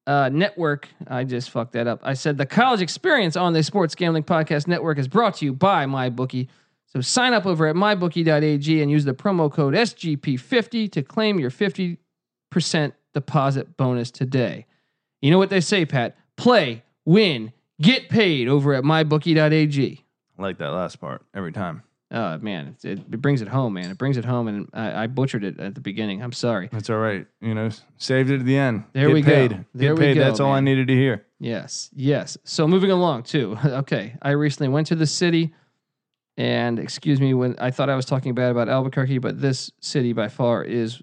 uh, network. I just fucked that up. I said the college experience on the sports gambling podcast network is brought to you by MyBookie. So sign up over at mybookie.ag and use the promo code SGP50 to claim your 50% deposit bonus today. You know what they say, Pat? Play, win, get paid over at mybookie.ag. I like that last part every time. Oh man, it, it brings it home, man. It brings it home, and I, I butchered it at the beginning. I'm sorry. That's all right. You know, saved it at the end. There Get we go. paid. There Get we paid. go, That's all I needed to hear. Yes, yes. So moving along too. (laughs) Okay, I recently went to the city, and excuse me when I thought I was talking bad about Albuquerque, but this city by far is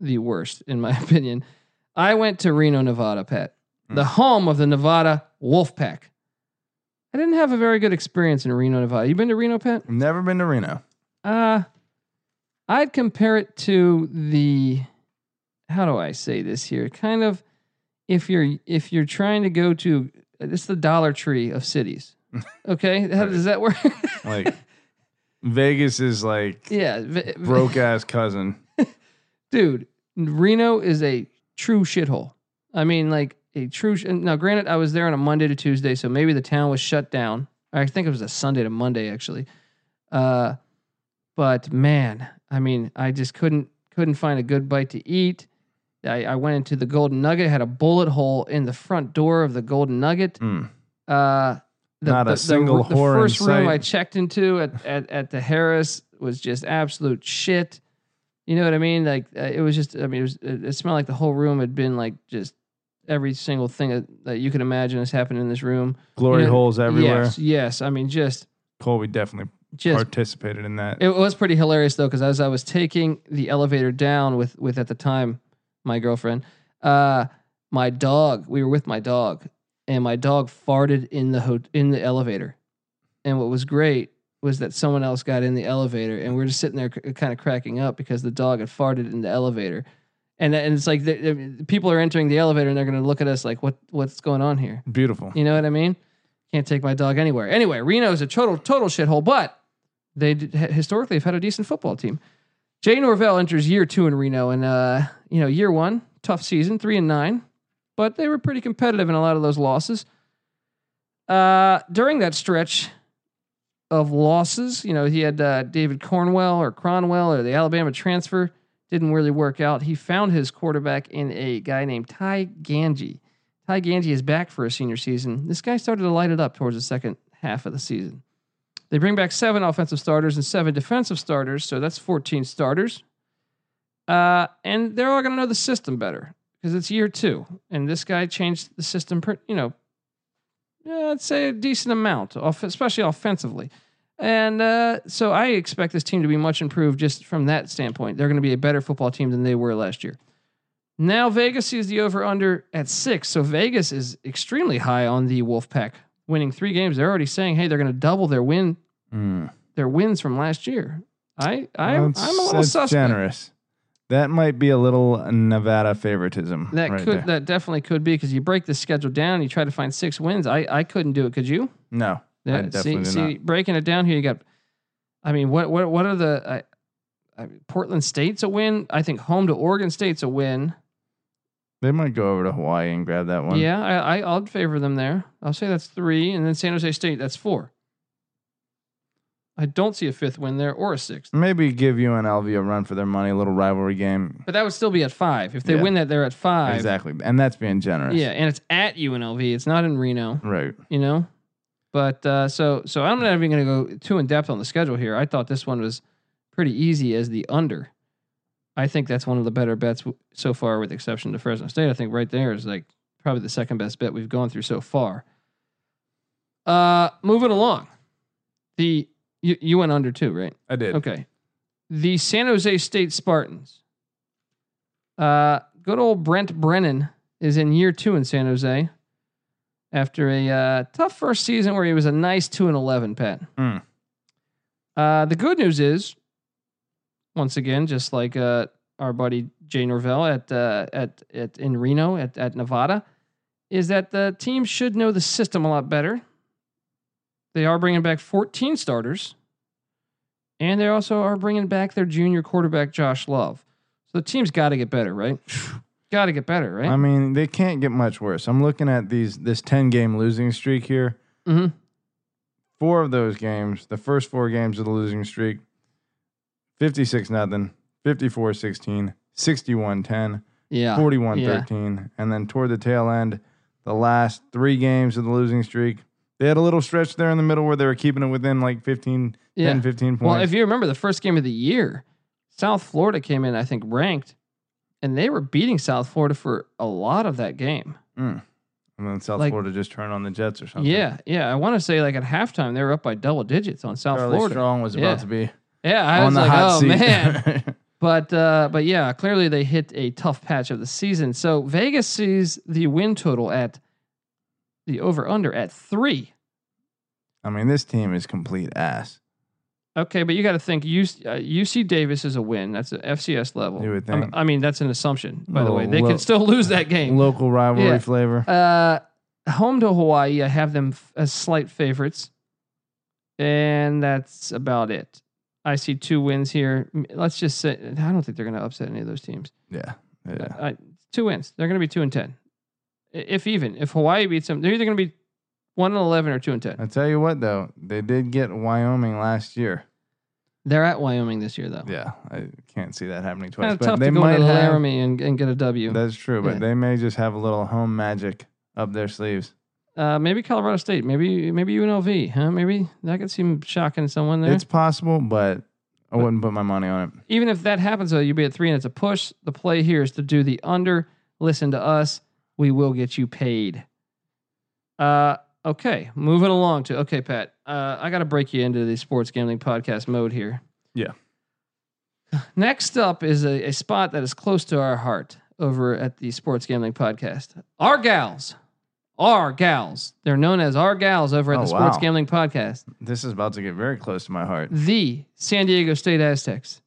the worst in my (laughs) opinion. I went to Reno, Nevada, Pat, the hmm. home of the Nevada Wolfpack. I didn't have a very good experience in Reno, Nevada. You been to Reno, Pat? Never been to Reno. Uh I'd compare it to the how do I say this here? Kind of if you're if you're trying to go to it's the Dollar Tree of cities. (laughs) Okay, how does that work? (laughs) Like Vegas is like yeah, v- v- broke ass cousin. (laughs) dude. Reno is a true shithole. I mean, like a true. Sh- now, granted, I was there on a Monday to Tuesday, so maybe the town was shut down. I think it was a Sunday to Monday, actually. Uh, but man, I mean, I just couldn't couldn't find a good bite to eat. I, I went into the Golden Nugget, had a bullet hole in the front door of the Golden Nugget. Mm. Uh, the, Not a the- the- single the, in first room. I checked into at, at, at the Harrah's was just absolute shit. You know what I mean? Like uh, it was just. I mean, it was. It, it smelled like the whole room had been like just every single thing that, that you can imagine has happened in this room. Glory You know, holes everywhere. Yes, yes. I mean, just Colby definitely just participated in that. it was pretty hilarious though, because as I was taking the elevator down with with at the time my girlfriend, uh, my dog. We were with my dog, and my dog farted in the ho- in the elevator. And what was great was that someone else got in the elevator, and we are just sitting there, kind of cracking up because the dog had farted in the elevator. And and it's like the, the- people are entering the elevator, and they're going to look at us like, "What what's going on here?" Beautiful. You know what I mean? Can't take my dog anywhere. Anyway, Reno is a total total shithole, but they did, historically have had a decent football team. Jay Norvell enters year two in Reno, and uh, you know, year one tough season, three and nine, but they were pretty competitive in a lot of those losses. Uh, during that stretch of losses, you know, he had uh, David Cornwell or Cronwell or the Alabama transfer didn't really work out. He found his quarterback in a guy named Ty Gangi. Ty Gangi is back for a senior season. This guy started to light it up towards the second half of the season. They bring back seven offensive starters and seven defensive starters, so that's 14 starters. Uh, and they're all going to know the system better because it's year two, and this guy changed the system. Per, you know, yeah, I'd say a decent amount, especially offensively. And uh, so I expect this team to be much improved just from that standpoint. They're going to be a better football team than they were last year. Now Vegas sees the over under at six. So Vegas is extremely high on the Wolfpack, winning three games. They're already saying, hey, they're going to double their win Mm. their wins from last year. I, I I'm That's- a little suspect. generous. That might be a little Nevada favoritism. That right could there. that definitely could be because you break the schedule down, you try to find six wins. I I couldn't do it. Could you? no, Yeah, see, see, breaking it down here, you got. I mean, what what what are the? I, I, Portland State's a win. I think home to Oregon State's a win. They might go over to Hawaii and grab that one. Yeah, I, I I'll favor them there. I'll say that's three, and then San Jose State that's four. I don't see a fifth win there or a sixth, Maybe give UNLV a run for their money, a little rivalry game. but that would still be at five. If they Yeah. win that, they're at five. Exactly. And that's being generous. Yeah, and it's at UNLV. It's not in Reno. Right. you know. But uh, so so I'm not even going to go too in depth on the schedule here. I thought this one was pretty easy as the under. I think that's one of the better bets so far, with the exception to Fresno State. I think right there is like probably the second best bet we've gone through so far. Uh, moving along, the you, you went under too, right? I did. Okay. The San Jose State Spartans. Uh, good old Brent Brennan is in year two in San Jose after a uh, tough first season where he was a nice two and eleven. Pat. Hmm. Uh, the good news is, once again, just like uh, our buddy Jay Norvell at uh, at at in Reno at at Nevada, is that the team should know the system a lot better. They are bringing back 14 starters. And they also are bringing back their junior quarterback, Josh Love. So the team's got to get better, right? (sighs) (sighs) got to get better, right? I mean, they can't get much worse. I'm looking at these this 10 game losing streak here. hmm Four of those games, the first four games of the losing streak, 56 nothing, 54 16, 61 10, Yeah. 41 yeah. 13. And then toward the tail end, the last three games of the losing streak, they had a little stretch there in the middle where they were keeping it within like 15, Yeah. 10, 15 points. Well, if you remember the first game of the year, South Florida came in, I think, ranked, and they were beating South Florida for a lot of that game. Mm. And then South Like- Florida just turned on the Jets or something. Yeah, yeah. I want to say like at halftime they were up by double digits on South Charlie Florida. Strong was Yeah. about to be Yeah, I was like, oh seat. man. (laughs) But uh, but yeah, clearly they hit a tough patch of the season. So Vegas sees the win total at the over under at three. I mean, this team is complete ass. Okay, but you got to think UC, uh, UC Davis is a win. That's an FCS level. You would think. I mean, that's an assumption. By the Oh, way, they lo- could still lose that game. (laughs) Local rivalry Yeah. flavor. Uh, home to Hawaii, I have them f- as slight favorites, and that's about it. I see two wins here. Let's just say I don't think they're going to upset any of those teams. Yeah. Yeah. I, two wins. They're going to be two and ten, if even. If Hawaii beats them, they're either going to be one and eleven or two and ten. I tell you what, though, they did get Wyoming last year. They're at Wyoming this year, though. Yeah, I can't see that happening twice. Kind of but tough they to go might have. Laramie and, and get a W. That's true, but Yeah. they may just have a little home magic up their sleeves. Uh, maybe Colorado State. Maybe maybe UNLV. Huh? Maybe that could seem shocking to someone there. It's possible, but I wouldn't put my money on it. Even if that happens, though, you'd be at three and it's a push. The play here is to do the under. Listen to us. We will get you paid. Uh, okay, moving along to okay, Pat. Uh, I got to break you into the sports gambling podcast mode here. Yeah. (sighs) Next up is a, a spot that is close to our heart over at the Sports Gambling Podcast. Our gals, our gals. They're known as our gals over at Oh, the Sports wow. Gambling Podcast. This is about to get very close to my heart. The San Diego State Aztecs.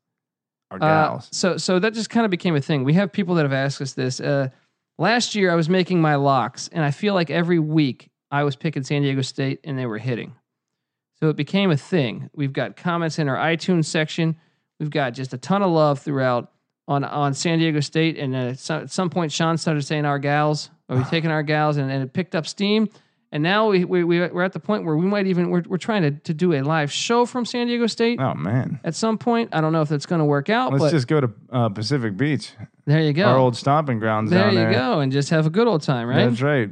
Our Uh, gals. so so that just kind of became a thing. We have people that have asked us this. Uh, last year, I was making my locks, and I feel like every week I was picking San Diego State, and they were hitting. So it became a thing. We've got comments in our iTunes section. We've got just a ton of love throughout on on San Diego State. And uh, at some, at some point, Sean started saying "our gals," are we (sighs) taking our gals? And, and it picked up steam. And now we, we we- we're at the point where we might even we're, we're trying to, to do a live show from San Diego State oh man, at some point. I don't know if that's going to work out, let's but just go to uh, Pacific Beach, there you go. our old stomping grounds there down you there. go, and just have a good old time, right? That's right.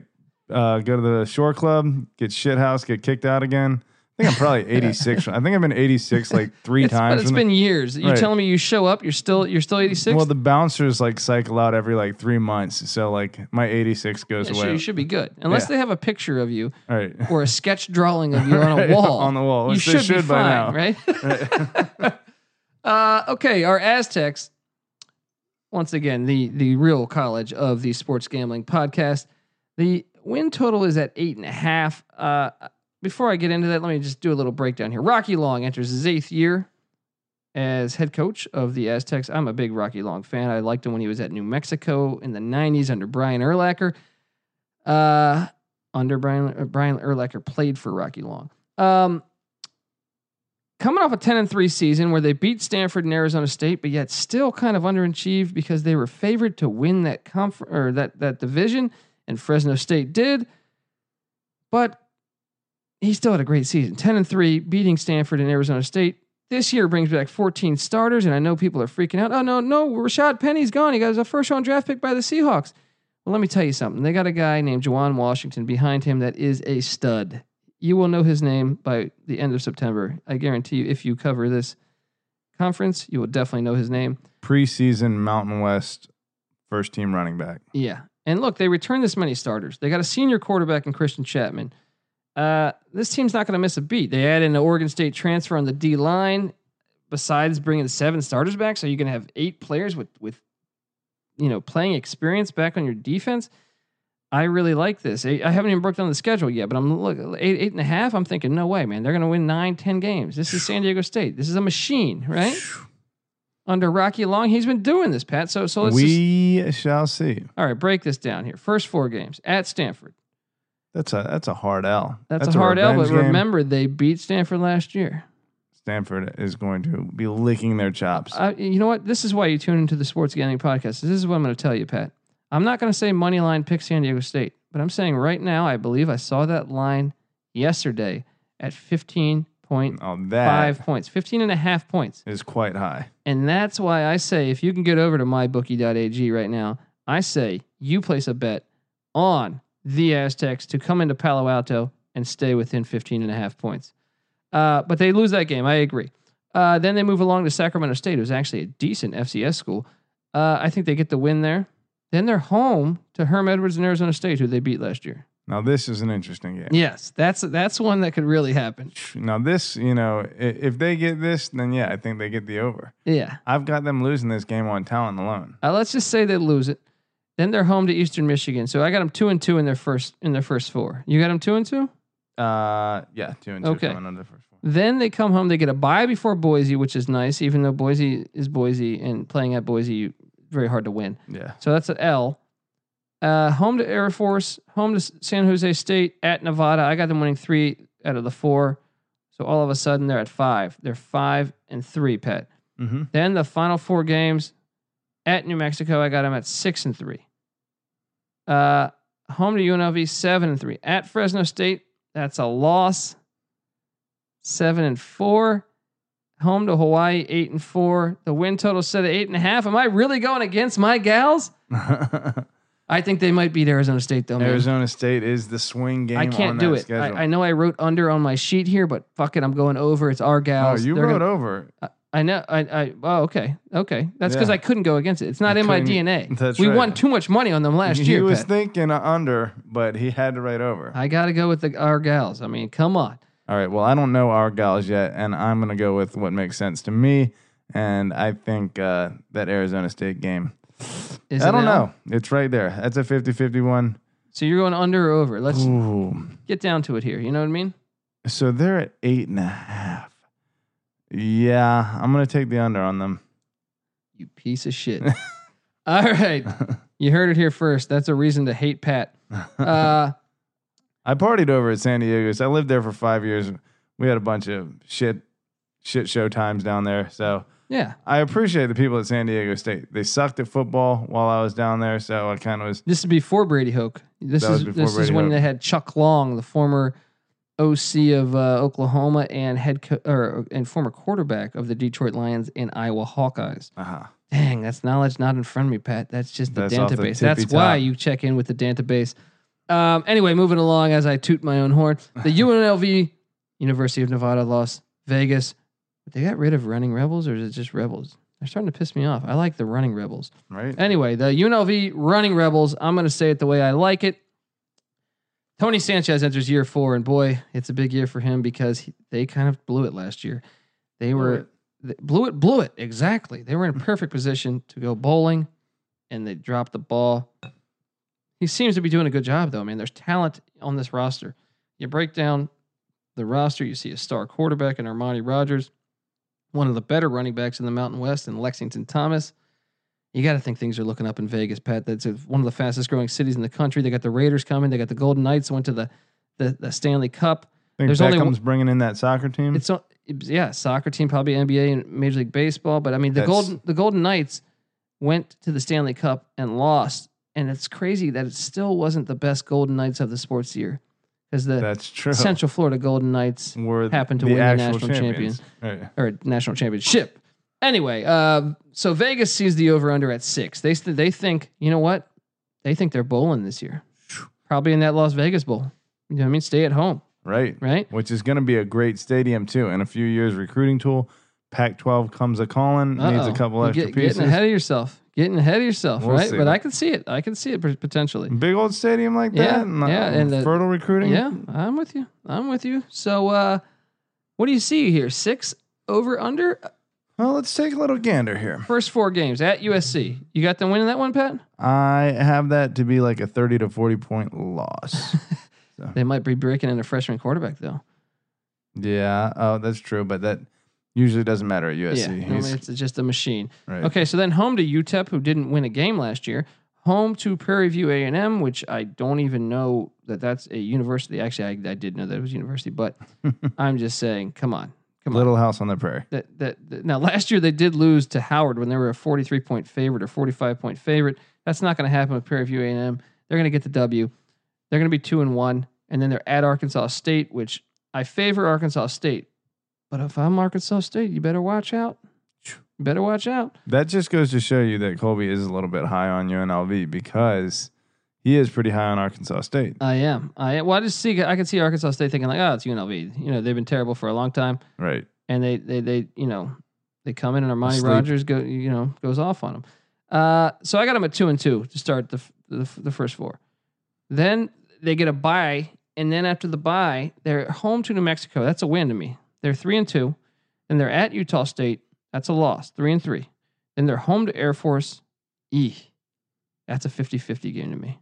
Uh, go to the shore club, get shit house, get kicked out again. I think I'm probably (laughs) 86. I think I've been 86 like three It's, but times. it's from the- been years. You Right. telling me you show up, you're still you're still 86? well, the bouncers like cycle out every like three months. So like my 86 goes Yeah, away. sure, you should be good. Unless Yeah. they have a picture of you right. or a sketch drawing of you (laughs) on a wall. on the wall, You which they should, be by fine, now. right? (laughs) uh, okay, our Aztecs. Once again, the the real college of the sports gambling podcast. The win total is at eight and a half. Uh, before I get into that, let me just do a little breakdown here. Rocky Long enters his eighth year as head coach of the Aztecs. I'm a big Rocky Long fan. I liked him when he was at New Mexico in the '90s under Brian Urlacher. Uh, under Brian uh, Brian Urlacher played for Rocky Long. Um, coming off a 10 and 3 season where they beat Stanford and Arizona State, but yet still kind of underachieved because they were favored to win that confer- or that that division, and Fresno State did. But he still had a great season. 10 and 3, beating Stanford and Arizona State. This year brings back 14 starters, and I know people are freaking out. Oh no, no, Rashad Penny's gone. He got a first round draft pick by the Seahawks. Well, let me tell you something. They got a guy named Juwan Washington behind him that is a stud. You will know his name by the end of September. I guarantee you, if you cover this conference, you will definitely know his name. Preseason Mountain West first team running back. Yeah. And look, they returned this many starters. They got a senior quarterback in Christian Chapman. Uh, this team's not going to miss a beat. They add in an Oregon State transfer on the D line. Besides bringing seven starters back, so you're going to have eight players with with you know playing experience back on your defense. I really like this. I I haven't even broke down the schedule yet, but I'm look eight eight and a half. I'm thinking, no way, man. They're going to win nine, ten games. This is San Diego State. This is a machine, right? Under Rocky Long, he's been doing this, Pat. So so let's just, we shall see. all right, break this down here. First four games at Stanford. That's a that's a hard L. That's, a hard L, but game. remember they beat Stanford last year. Stanford is going to be licking their chops. Uh, you know what? This is why you tune into the Sports Gambling Podcast. This is what I'm going to tell you, Pat. I'm not going to say money line pick San Diego State, but I'm saying right now, I believe I saw that line yesterday at 15.5 oh, that points, 15 and a half points. is quite high. And that's why I say if you can get over to mybookie.ag right now, I say you place a bet on the Aztecs to come into Palo Alto and stay within 15 and a half points. Uh, but they lose that game. I agree. Uh, then they move along to Sacramento State, who's actually a decent FCS school. Uh, I think they get the win there. Then they're home to Herm Edwards and Arizona State, who they beat last year. Now this is an interesting game. Yes, that's that's one that could really happen. Now this, you know, if they get this, then yeah, I think they get the over. Yeah. I've got them losing this game on talent alone. Uh, let's just say they lose it. Then they're home to Eastern Michigan. So I got them two and two in their first in their first four. You got them two and two. Uh, yeah, two and two Okay. coming under the first one. Then they come home. They get a bye before Boise, which is nice, even though Boise is Boise and playing at Boise, very hard to win. Yeah, So that's an L. Uh, home to Air Force, home to San Jose State, at Nevada. I got them winning three out of the four. So all of a sudden they're at five. They're five and three, Pet. mm-hmm. Then the final four games at New Mexico, I got them at six and three. Uh, home to UNLV, seven and three. At Fresno State, that's a loss. Seven and four. Home to Hawaii, eight and four. The win total set at eight and a half. Am I really going against my gals? (laughs) I think they might beat Arizona State though. Man. Arizona State is the swing game. I can't do it. I, I know I wrote under on my sheet here, but fuck it, I'm going over. It's our oh, gals. you They're wrote gonna- over. I know. I. I. Oh, okay. Okay. That's because Yeah. I couldn't go against it. It's not You in my DNA. (laughs) that's we right. won too much money on them last he year. He was Pat. thinking under, but he had to write over. I got to go with the our gals. I mean, come on. All right. Well, I don't know our gals yet, and I'm going to go with what makes sense to me. And I think uh, that Arizona State game. Is I don't now? know. It's right there. That's a 50 51. So you're going under or over? Let's Ooh. get down to it here. You know what I mean? So they're at eight and a half. Yeah, I'm going to take the under on them. You piece of shit. (laughs) All right. (laughs) You heard it here first. That's a reason to hate Pat. Uh, (laughs) I partied over at San Diego. So I lived there for five years. We had a bunch of shit, shit show times down there. So yeah. I appreciate the people at San Diego State. They sucked at football while I was down there. So I kind of was. This is before Brady Hoke. This is this is when Hoke. they had Chuck Long, the former OC of uh, Oklahoma and head co- or and former quarterback of the Detroit Lions and Iowa Hawkeyes. Uh-huh. Dang, that's knowledge not in front of me, Pat. That's just the That's off the database. That's why you check in with the database. Um, anyway, moving along as I toot my own horn. The (laughs) UNLV, University of Nevada, Las Vegas. They got rid of Running Rebels, or is it just Rebels? They're starting to piss me off. I like the Running Rebels. Right. Anyway, the UNLV Running Rebels. I'm going to say it the way I like it. Tony Sanchez enters year four, and boy, it's a big year for him because he, they kind of blew it last year. They were they blew it, blew it exactly. They were in a (laughs) perfect position to go bowling, and they dropped the ball. He seems to be doing a good job, though. I mean, there's talent on this roster. You break down the roster, you see a star quarterback in Armani Rogers, one of the better running backs in the Mountain West, and Lexington Thomas. You got to think things are looking up in Vegas, Pat. That's one of the fastest growing cities in the country. They got the Raiders coming. They got the Golden Knights went to the the, the Stanley Cup. think there's only Beckham's bringing in that soccer team. It's- yeah, soccer team, probably NBA and Major League Baseball. But I mean, the That's- Golden the Golden Knights went to the Stanley Cup and lost, and it's crazy that it still wasn't the best Golden Knights of the sports year because the That's true. Central Florida Golden Knights Were happened to the win the actual national champions. Right. or national championship. Anyway, uh, so Vegas sees the over under at six. They they think you know what? They think they're bowling this year, probably in that Las Vegas bowl. You know what I mean? Stay at home, Right. right? Which is going to be a great stadium too. In a few years, recruiting tool. Pac-12 comes a calling. Needs a couple extra get- pieces. Getting ahead of yourself. Getting ahead of yourself, We'll right? see. But I can see it. I can see it potentially. Big old stadium like Yeah, that. and, uh, yeah, and the- fertile recruiting. Yeah, I'm with you. I'm with you. So, uh, what do you see here? Six over under Well, let's take a little gander here. first four games at USC. You got them winning that one, Pat? I have that to be like a 30 to 40 point loss. (laughs) They might be breaking in a freshman quarterback though. yeah. Oh, that's true. But that usually doesn't matter at USC. yeah, I mean, He's- it's just a machine. right. Okay, so then home to UTEP, who didn't win a game last year. Home to Prairie View A and M, which I don't even know that that's a university. Actually, I, I did know that it was a university, but (laughs) I'm just saying, come on, come on. Little house on the prairie. that, that, that- now last year they did lose to Howard when they were a 43 point favorite or 45 point favorite. That's not going to happen with Prairie View A&M. They're going to get the W. They're going to be two and one, and then they're at Arkansas State, which I favor Arkansas State. But if I'm Arkansas State, you better watch out. You better watch out. That just goes to show you that Colby is a little bit high on UNLV because he is pretty high on Arkansas State. I am. I am. Well, I just see. I can see Arkansas State thinking like, oh, it's UNLV. You know, they've been terrible for a long time. Right. and they they they you know they come in and Armani Asleep. Rogers go you know goes off on them. Uh, so I got them at two and two to start the, the the first four. Then they get a bye, and then after the bye, they're home to New Mexico. That's a win to me. They're three and two, and they're at Utah State. That's a loss, three and three. Then they're home to Air Force. E. That's a 50-50 game to me.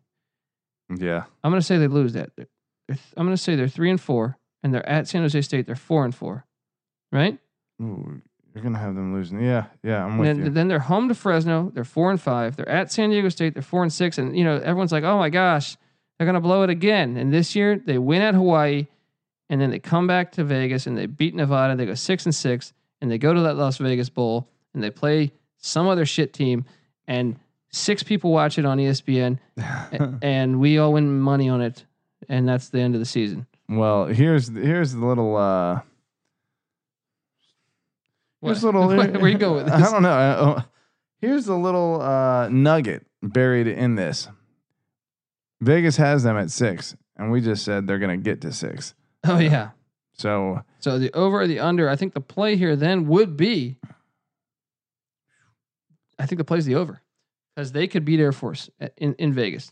Yeah. I'm going to say they lose that. They're, they're I'm going to say they're three and four, and they're at San Jose State. They're four and four, right? Ooh, you're gonna have them losing. Yeah. Yeah. I'm And with then, you. then they're home to Fresno. They're four and five. They're at San Diego State. They're four and six. And you know everyone's like, "Oh my gosh, they're gonna blow it again." And this year they win at Hawaii, and then they come back to Vegas and they beat Nevada. They go six and six, and they go to that Las Vegas Bowl and they play some other shit team, and six people watch it on ESPN, (laughs) and we all win money on it, and that's the end of the season. well, here's here's the little. uh Here's little. (laughs) Where you go with (laughs) this? I don't know. Uh, Here's a little uh, nugget buried in this. Vegas has them at six, and we just said they're going to get to six. (laughs) Oh yeah. So So the over or the under, I think the play here then would be. I think the play's the over, because they could beat Air Force in in Vegas.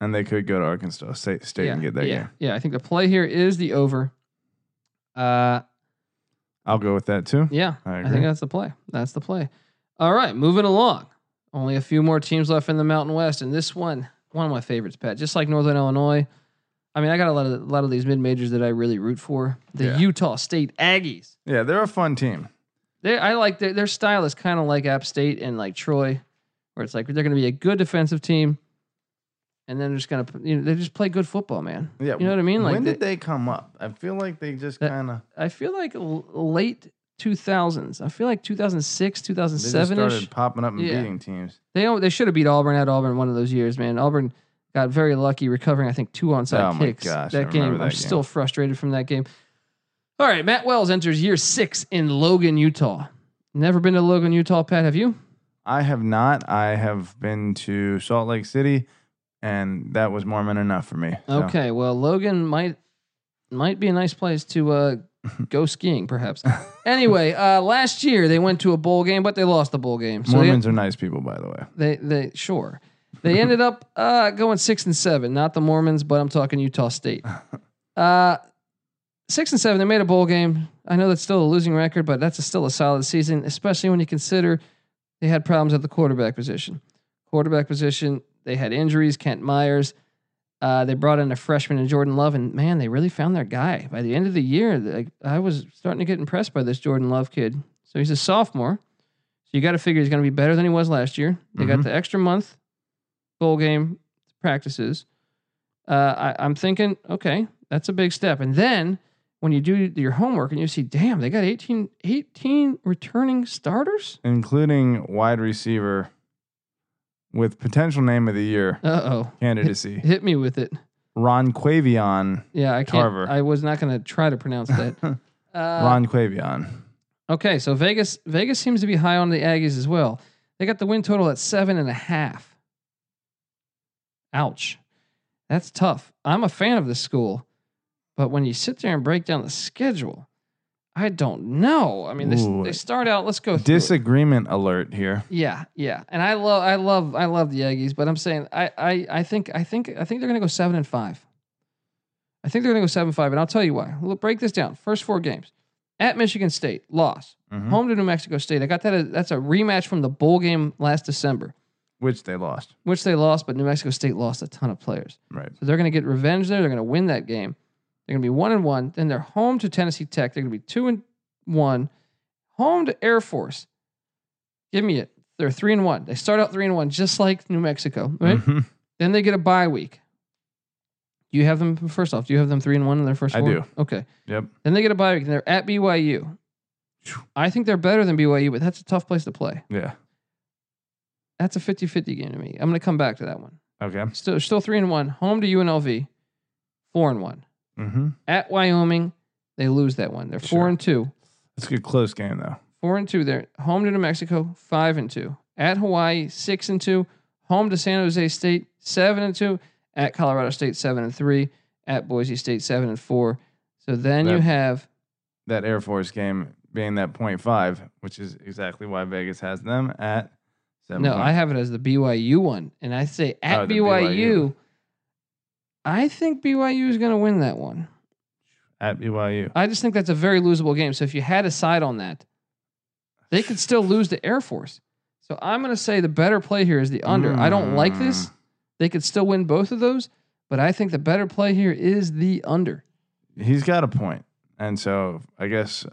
and they could go to Arkansas State, State yeah, and get that yeah, game. yeah. I think the play here is the over. Uh, I'll go with that too. yeah, I I, think that's the play. That's the play. All right, moving along. Only a few more teams left in the Mountain West, and this one, one of my favorites, Pat. Just like Northern Illinois. I mean, I got a lot of a lot of these mid majors that I really root for. The Yeah. Utah State Aggies. Yeah, they're a fun team. They, I like their, their style is kind of like App State and like Troy, where it's like they're going to be a good defensive team, and then they're just going to you know they just play good football, man. Yeah, You know what I mean? Like when they- did they come up? I feel like they just kind of I feel like late two thousands. I feel like two thousand six, two thousand they just seven ish. started popping up and Yeah. beating teams. They they should have beat Auburn at Auburn one of those years, man. Auburn got very lucky recovering, I think, two onside Oh kicks. gosh, that game, remember I'm game. still frustrated from that game. All right, Matt Wells enters year six in Logan, Utah. Never been to Logan, Utah, Pat? Have you? I have not. I have been to Salt Lake City, and that was more than enough for me. So, Okay, well, Logan might might be a nice place to uh, (laughs) go skiing, perhaps. anyway, uh, last year they went to a bowl game, but they lost the bowl game. So they, Mormons are nice people, by the way. they they sure they ended up uh, going six and seven. Not the Mormons, but I'm talking Utah State. (laughs) Uh, six and seven. They made a bowl game. I know that's still a losing record, but that's a, still a solid season, especially when you consider they had problems at the quarterback position. Quarterback position, they had injuries. Kent Myers. Uh, they brought in a freshman in Jordan Love, and man, they really found their guy. By the end of the year, like, I was starting to get impressed by this Jordan Love kid. So he's a sophomore. So you got to figure he's going to be better than he was last year. They got Mhm. the extra month bowl game practices. Uh, I, I'm thinking, okay, that's a big step. And then when you do your homework and you see, damn, they got 18, 18 returning starters. including wide receiver with potential name of the year oh, candidacy, hit me with it. Ron Quavion. Yeah, I can't. Tarver. I was not going to try to pronounce that. (laughs) Uh, Ron Quavion. Okay, so Vegas Vegas seems to be high on the Aggies as well. They got the win total at seven and a half. Ouch. That's tough. I'm a fan of this school, but when you sit there and break down the schedule, I don't know. I mean, they, Ooh. they start out. Let's go. Through it. Disagreement alert here. Yeah, yeah, and I love, I love, I love the Aggies, but I'm saying, I, I, I think, I think, I think they're gonna go seven and five. I think they're gonna go seven and five, and I'll tell you why. We'll break this down. First four games at Michigan State, loss. Mhm. Home to New Mexico State. I got that. That's a rematch from the bowl game last December, Which they lost. which they lost, but New Mexico State lost a ton of players. Right. So they're going to get revenge there. They're going to win that game. They're going to be one and one. Then they're home to Tennessee Tech. They're going to be two and one. Home to Air Force. Give me it. They're three and one. They start out three and one, just like New Mexico. Right. Mhm. Then they get a bye week. Do you have them first off? Do you have them three and one in their first? I four? do. Okay. Yep. Then they get a bye week, and they're at BYU. I think they're better than BYU, but that's a tough place to play. Yeah. That's a 50-50 game to me. I'm going to come back to that one. Okay. Still, still three and one. Home to UNLV, four and one. Mm-hmm. At Wyoming, they lose that one. They're four Sure. and two. It's a good close game though. Four and two. They're home to New Mexico, five and two. At Hawaii, six and two. Home to San Jose State, seven and two. At Colorado State, seven and three. At Boise State, seven and four. So then you have That Air Force game being that point five, which is exactly why Vegas has them at seven. no, point- I have it as the BYU one, and I say at Oh, BYU, BYU. I think BYU is going to win that one. at BYU. I just think that's a very losable game. So if you had a side on that, they could still lose to Air Force. So I'm going to say the better play here is the under. I don't like this. Mm. They could still win both of those, but I think the better play here is the under. He's got a point. And so I guess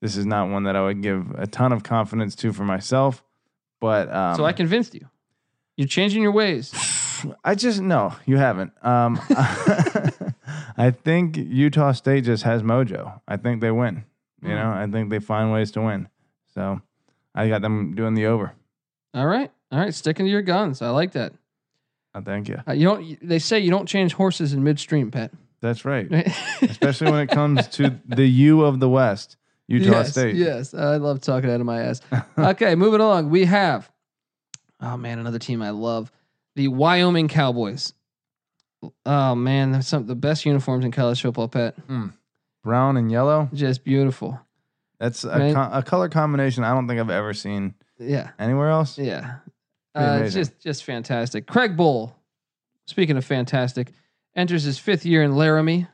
this is not one that I would give a ton of confidence to for myself. But um, so I convinced you. You're changing your ways. (sighs) I just no, you haven't. Um, (laughs) I think Utah State just has mojo. I think they win. You Mm. know, I think they find ways to win. So I got them doing the over. All right. All right. Sticking to your guns. I like that. I thank you. Uh, you don't. They say you don't change horses in midstream, Pat. That's right. (laughs) Especially when it comes to the U of the West, Utah yes, State. Yes, I love talking out of my ass. (laughs) okay, moving along. We have, oh man, another team I love, the Wyoming Cowboys. Oh man, that's some the best uniforms in college football, Pat. Brown and yellow. Just beautiful. That's a, Right. co- a color combination I don't think I've ever seen Yeah, anywhere else. yeah. Uh, amazing. just just fantastic. Craig Bohl, speaking of fantastic, enters his fifth year in Laramie,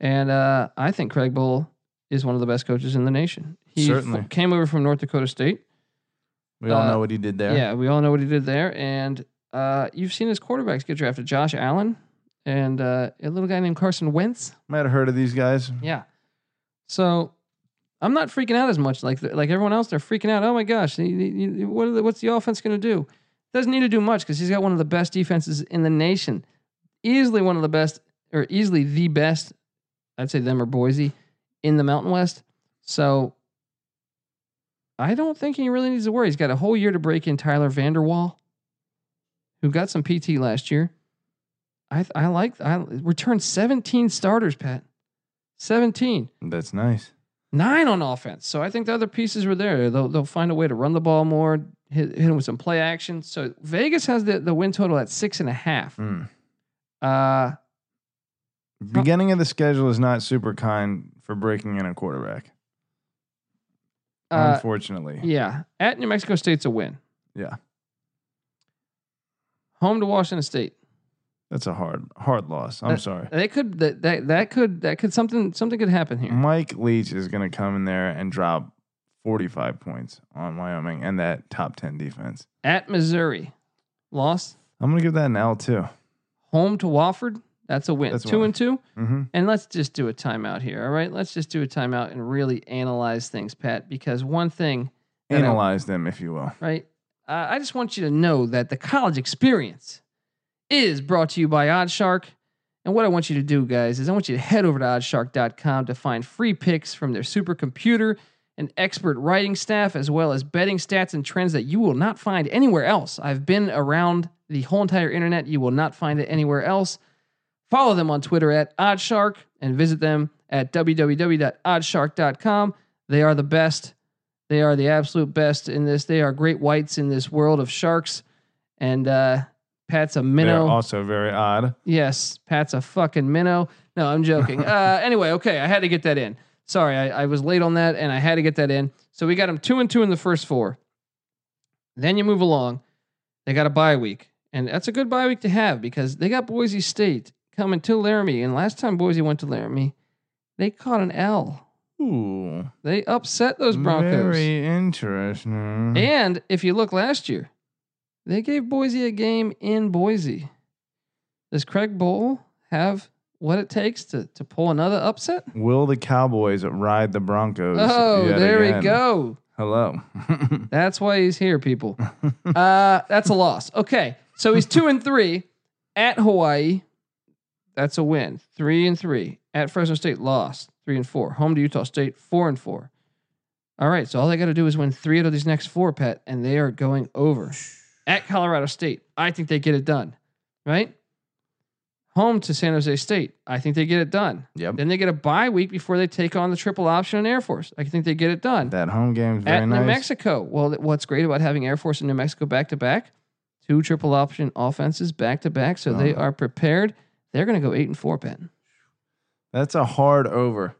and uh, I think Craig Bohl is one of the best coaches in the nation. He Certainly. f- came over from North Dakota State. We all Uh, know what he did there. Yeah, we all know what he did there. And uh, you've seen his quarterbacks get drafted Josh Allen and uh, a little guy named Carson Wentz. Might have heard of these guys. Yeah. So I'm not freaking out as much like like everyone else. They're freaking out. Oh my gosh, what are the, what's the offense going to do? Doesn't need to do much because he's got one of the best defenses in the nation. Easily one of the best, or easily the best. I'd say them or Boise in the Mountain West. So I don't think he really needs to worry. He's got a whole year to break in Tyler Vander Waal, who got some PT last year. I I like I returned 17 starters, Pat. 17 That's nice. nine on offense. So I think the other pieces were there. They'll they'll find a way to run the ball more. hit, hit him with some play action. So Vegas has the, the win total at six and a half. Mm. Uh, Beginning of the schedule is not super kind for breaking in a quarterback. uh, unfortunately, yeah, at New Mexico State's a win. yeah, Home to Washington State. that's a hard hard loss. I'm That- sorry. They could that, that that could that could something something could happen here. Mike Leach is going to come in there and drop 45 points on Wyoming and that top 10 defense. At Missouri, loss. I'm going to give that an L too. Home to Wofford. That's a win. That's two win. and two. Mm-hmm. And let's just do a timeout here. All right. Let's just do a timeout and really analyze things, Pat, because one thing, that I- Analyze them, if you will. right? Uh, I just want you to know that the college experience is brought to you by OddsShark. And what I want you to do, guys, is I want you to head over to oddshark.com to find free picks from their supercomputer and expert writing staff, as well as betting stats and trends that you will not find anywhere else. I've been around the whole entire internet. You will not find it anywhere else. Follow them on Twitter at OddsShark and visit them at www.oddshark.com. They are the best. They are the absolute best in this. They are great whites in this world of sharks. And uh, Pat's a They're minnow. also very odd. Yes, Pat's a fucking minnow. No, I'm joking. (laughs) uh, anyway, okay, I had to get that in. Sorry, I, I was late on that, and I had to get that in. So we got them two and two in the first four. Then you move along. They got a bye week, and that's a good bye week to have because they got Boise State coming to Laramie. And last time Boise went to Laramie, they caught an L. Ooh. They upset those Broncos. Very interesting. And if you look last year, they gave Boise a game in Boise. Does Craig Bohl have what it takes to, to pull another upset? Will the Cowboys ride the Broncos? Oh, there again? we go. Hello. (laughs) That's why he's here, people. Uh, that's a loss. Okay, so he's two and three at Hawaii. That's a win. Three and three at Fresno State. Lost. Three and four. Home to Utah State. Four and four. All right, so all they got to do is win three out of these next four, Pet, and they are going over. At Colorado State, I think they get it done. Right. Home to San Jose State, I think they get it done. yep. Then they get a bye week before they take on the triple option in Air Force. I think they get it done That home game's very at nice. New Mexico. Well, what's great about having Air Force and New Mexico back to back, two triple option offenses back to back, so they Oh. are prepared. They're going to go eight and four, Ben. That's a hard over.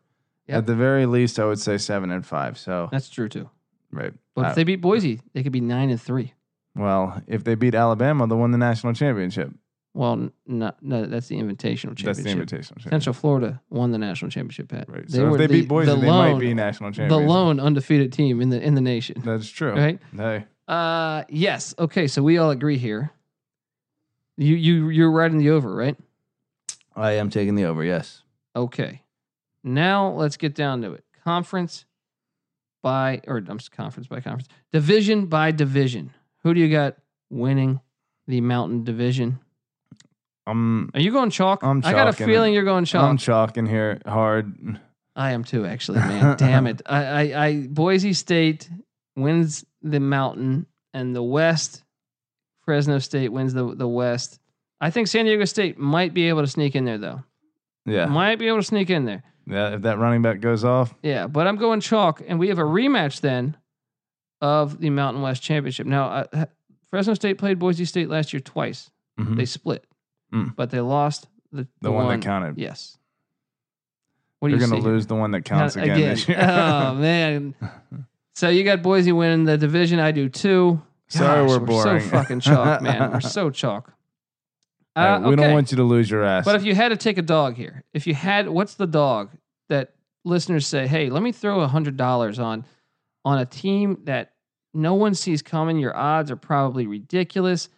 Yep. At the very least, I would say seven and five. So, That's true too. right. But Uh, if they beat Boise, they could be nine and three. well, if they beat Alabama, they'll win the national championship. Well, no, no, that's the invitational championship. That's the invitational championship. Central Florida won the national championship. Pat. Right. They so were if they the- beat Boise, the they lone, might be national champions. the lone undefeated team in the in the nation. That's true. Right. Hey, Uh, yes. Okay, so we all agree here. You you you're riding the over, right? I am taking the over. Yes. Okay. Now let's get down to it. Conference by or I'm s- conference by conference. Division by division. Who do you got winning the Mountain Division? I'm Are you going chalk? I'm I got a feeling you're going chalk. I'm chalking here hard. I am too, actually, man. (laughs) Damn it. I, I, I Boise State wins the Mountain and the West. Fresno State wins the the West. I think San Diego State might be able to sneak in there though. Yeah. Might be able to sneak in there. Yeah. If that running back goes off, Yeah, but I'm going chalk, and we have a rematch then of the Mountain West Championship. Now, uh, Fresno State played Boise State last year twice. mhm, They split, Mm. but they lost the, the, one, that counted. Yes. What do They're going to lose the one that counts Not again, this year. oh (laughs) man. So you got Boise winning the division. I do too. Sorry, Gosh, we're boring. so fucking chalk, man. We're (laughs) so chalk. Uh, we don't want you to lose your ass. But if you had to take a dog here, if you had, what's the dog that listeners say, "Hey, let me throw a hundred dollars on on a team that no one sees coming. Your odds are probably ridiculous."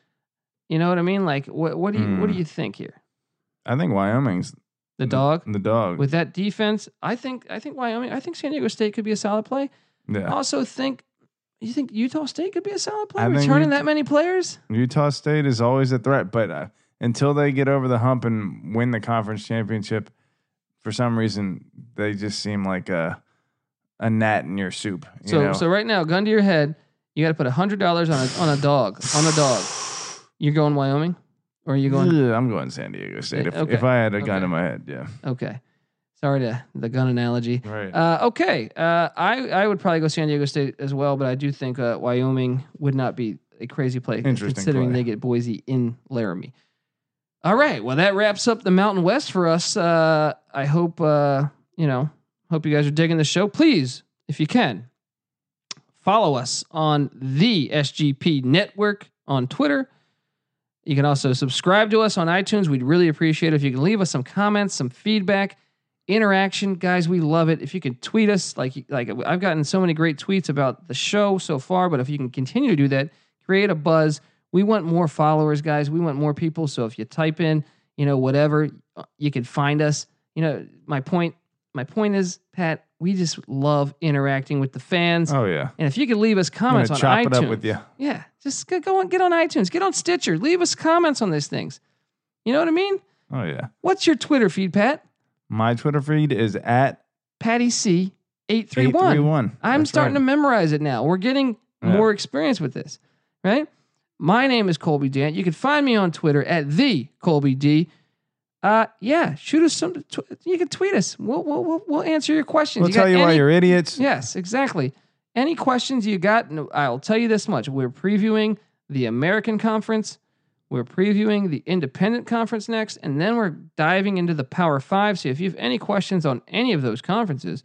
You know what I mean? Like, what what do you what do Hmm. you think here? I think Wyoming's The dog The dog. with that defense, I think I think Wyoming, I think San Diego State could be a solid play. Yeah. I also think you think Utah State could be a solid play, I returning Utah- that many players. Utah State is always a threat, but uh, until they get over the hump and win the conference championship, for some reason they just seem like a a gnat in your soup. You So know? so right now, gun to your head, you got to put hundred dollars on a on a dog on a dog. You're going Wyoming, or are you going? Ugh, I'm going San Diego State. If, Okay. if I had a gun Okay. in my head, yeah. Okay. Sorry to the gun analogy. Right. Uh, okay, uh, I I would probably go San Diego State as well, but I do think uh, Wyoming would not be a crazy play considering play. they get Boise in Laramie. All right, well that wraps up the Mountain West for us. Uh, I hope uh, you know hope you guys are digging the show. Please, if you can, follow us on the SGP Network on Twitter. You can also subscribe to us on iTunes. We'd really appreciate it if you can leave us some comments, some feedback, interaction, guys. We love it. If you can tweet us, like like I've gotten so many great tweets about the show so far, but if you can continue to do that, create a buzz. We want more followers, guys. We want more people. So if you type in, you know, whatever, uh, you can find us. You know, my point. My point is, Pat, we just love interacting with the fans. oh yeah. And if you could leave us comments on chop iTunes, it up with you. yeah, just go, on, get on iTunes, get on Stitcher, leave us comments on these things. You know what I mean? Oh yeah. What's your Twitter feed, Pat? My Twitter feed is at Patty C eight three one. I'm starting to memorize it now. We're getting Yeah. more experience with this, right? My name is Colby Dant. You can find me on Twitter at the Colby D. Uh, yeah, shoot us some. Tw- you can tweet us. We'll we'll we'll, we'll answer your questions. We'll got tell you why you're idiots. Yes, exactly. Any questions you got? No, I'll tell you this much: we're previewing the American Conference. We're previewing the Independent Conference next, and then we're diving into the Power Five. So if you have any questions on any of those conferences,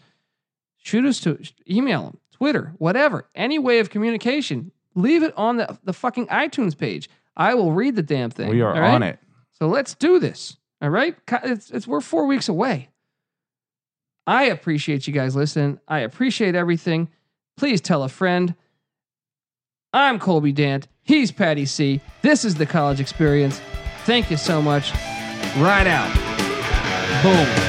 shoot us to email them, Twitter, whatever, any way of communication. Leave it on the, the fucking iTunes page. I will read the damn thing. We are right? on it. So let's do this. All right. It's, it's, we're four weeks away. I appreciate you guys listening. I appreciate everything. Please tell a friend. I'm Colby Dant. He's Patty C. This is the college experience. Thank you so much. Right out. Boom.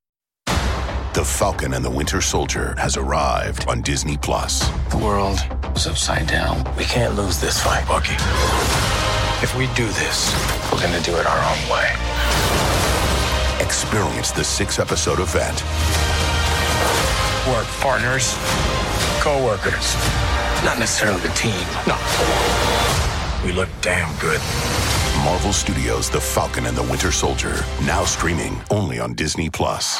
The Falcon and the Winter Soldier has arrived on Disney Plus. The world is upside down. We can't lose this fight, Bucky. If we do this, we're gonna do it our own way. Experience the six episode event Work partners, co-workers. Not necessarily the team. No. We look damn good. Marvel Studios' The Falcon and the Winter Soldier, now streaming only on Disney Plus.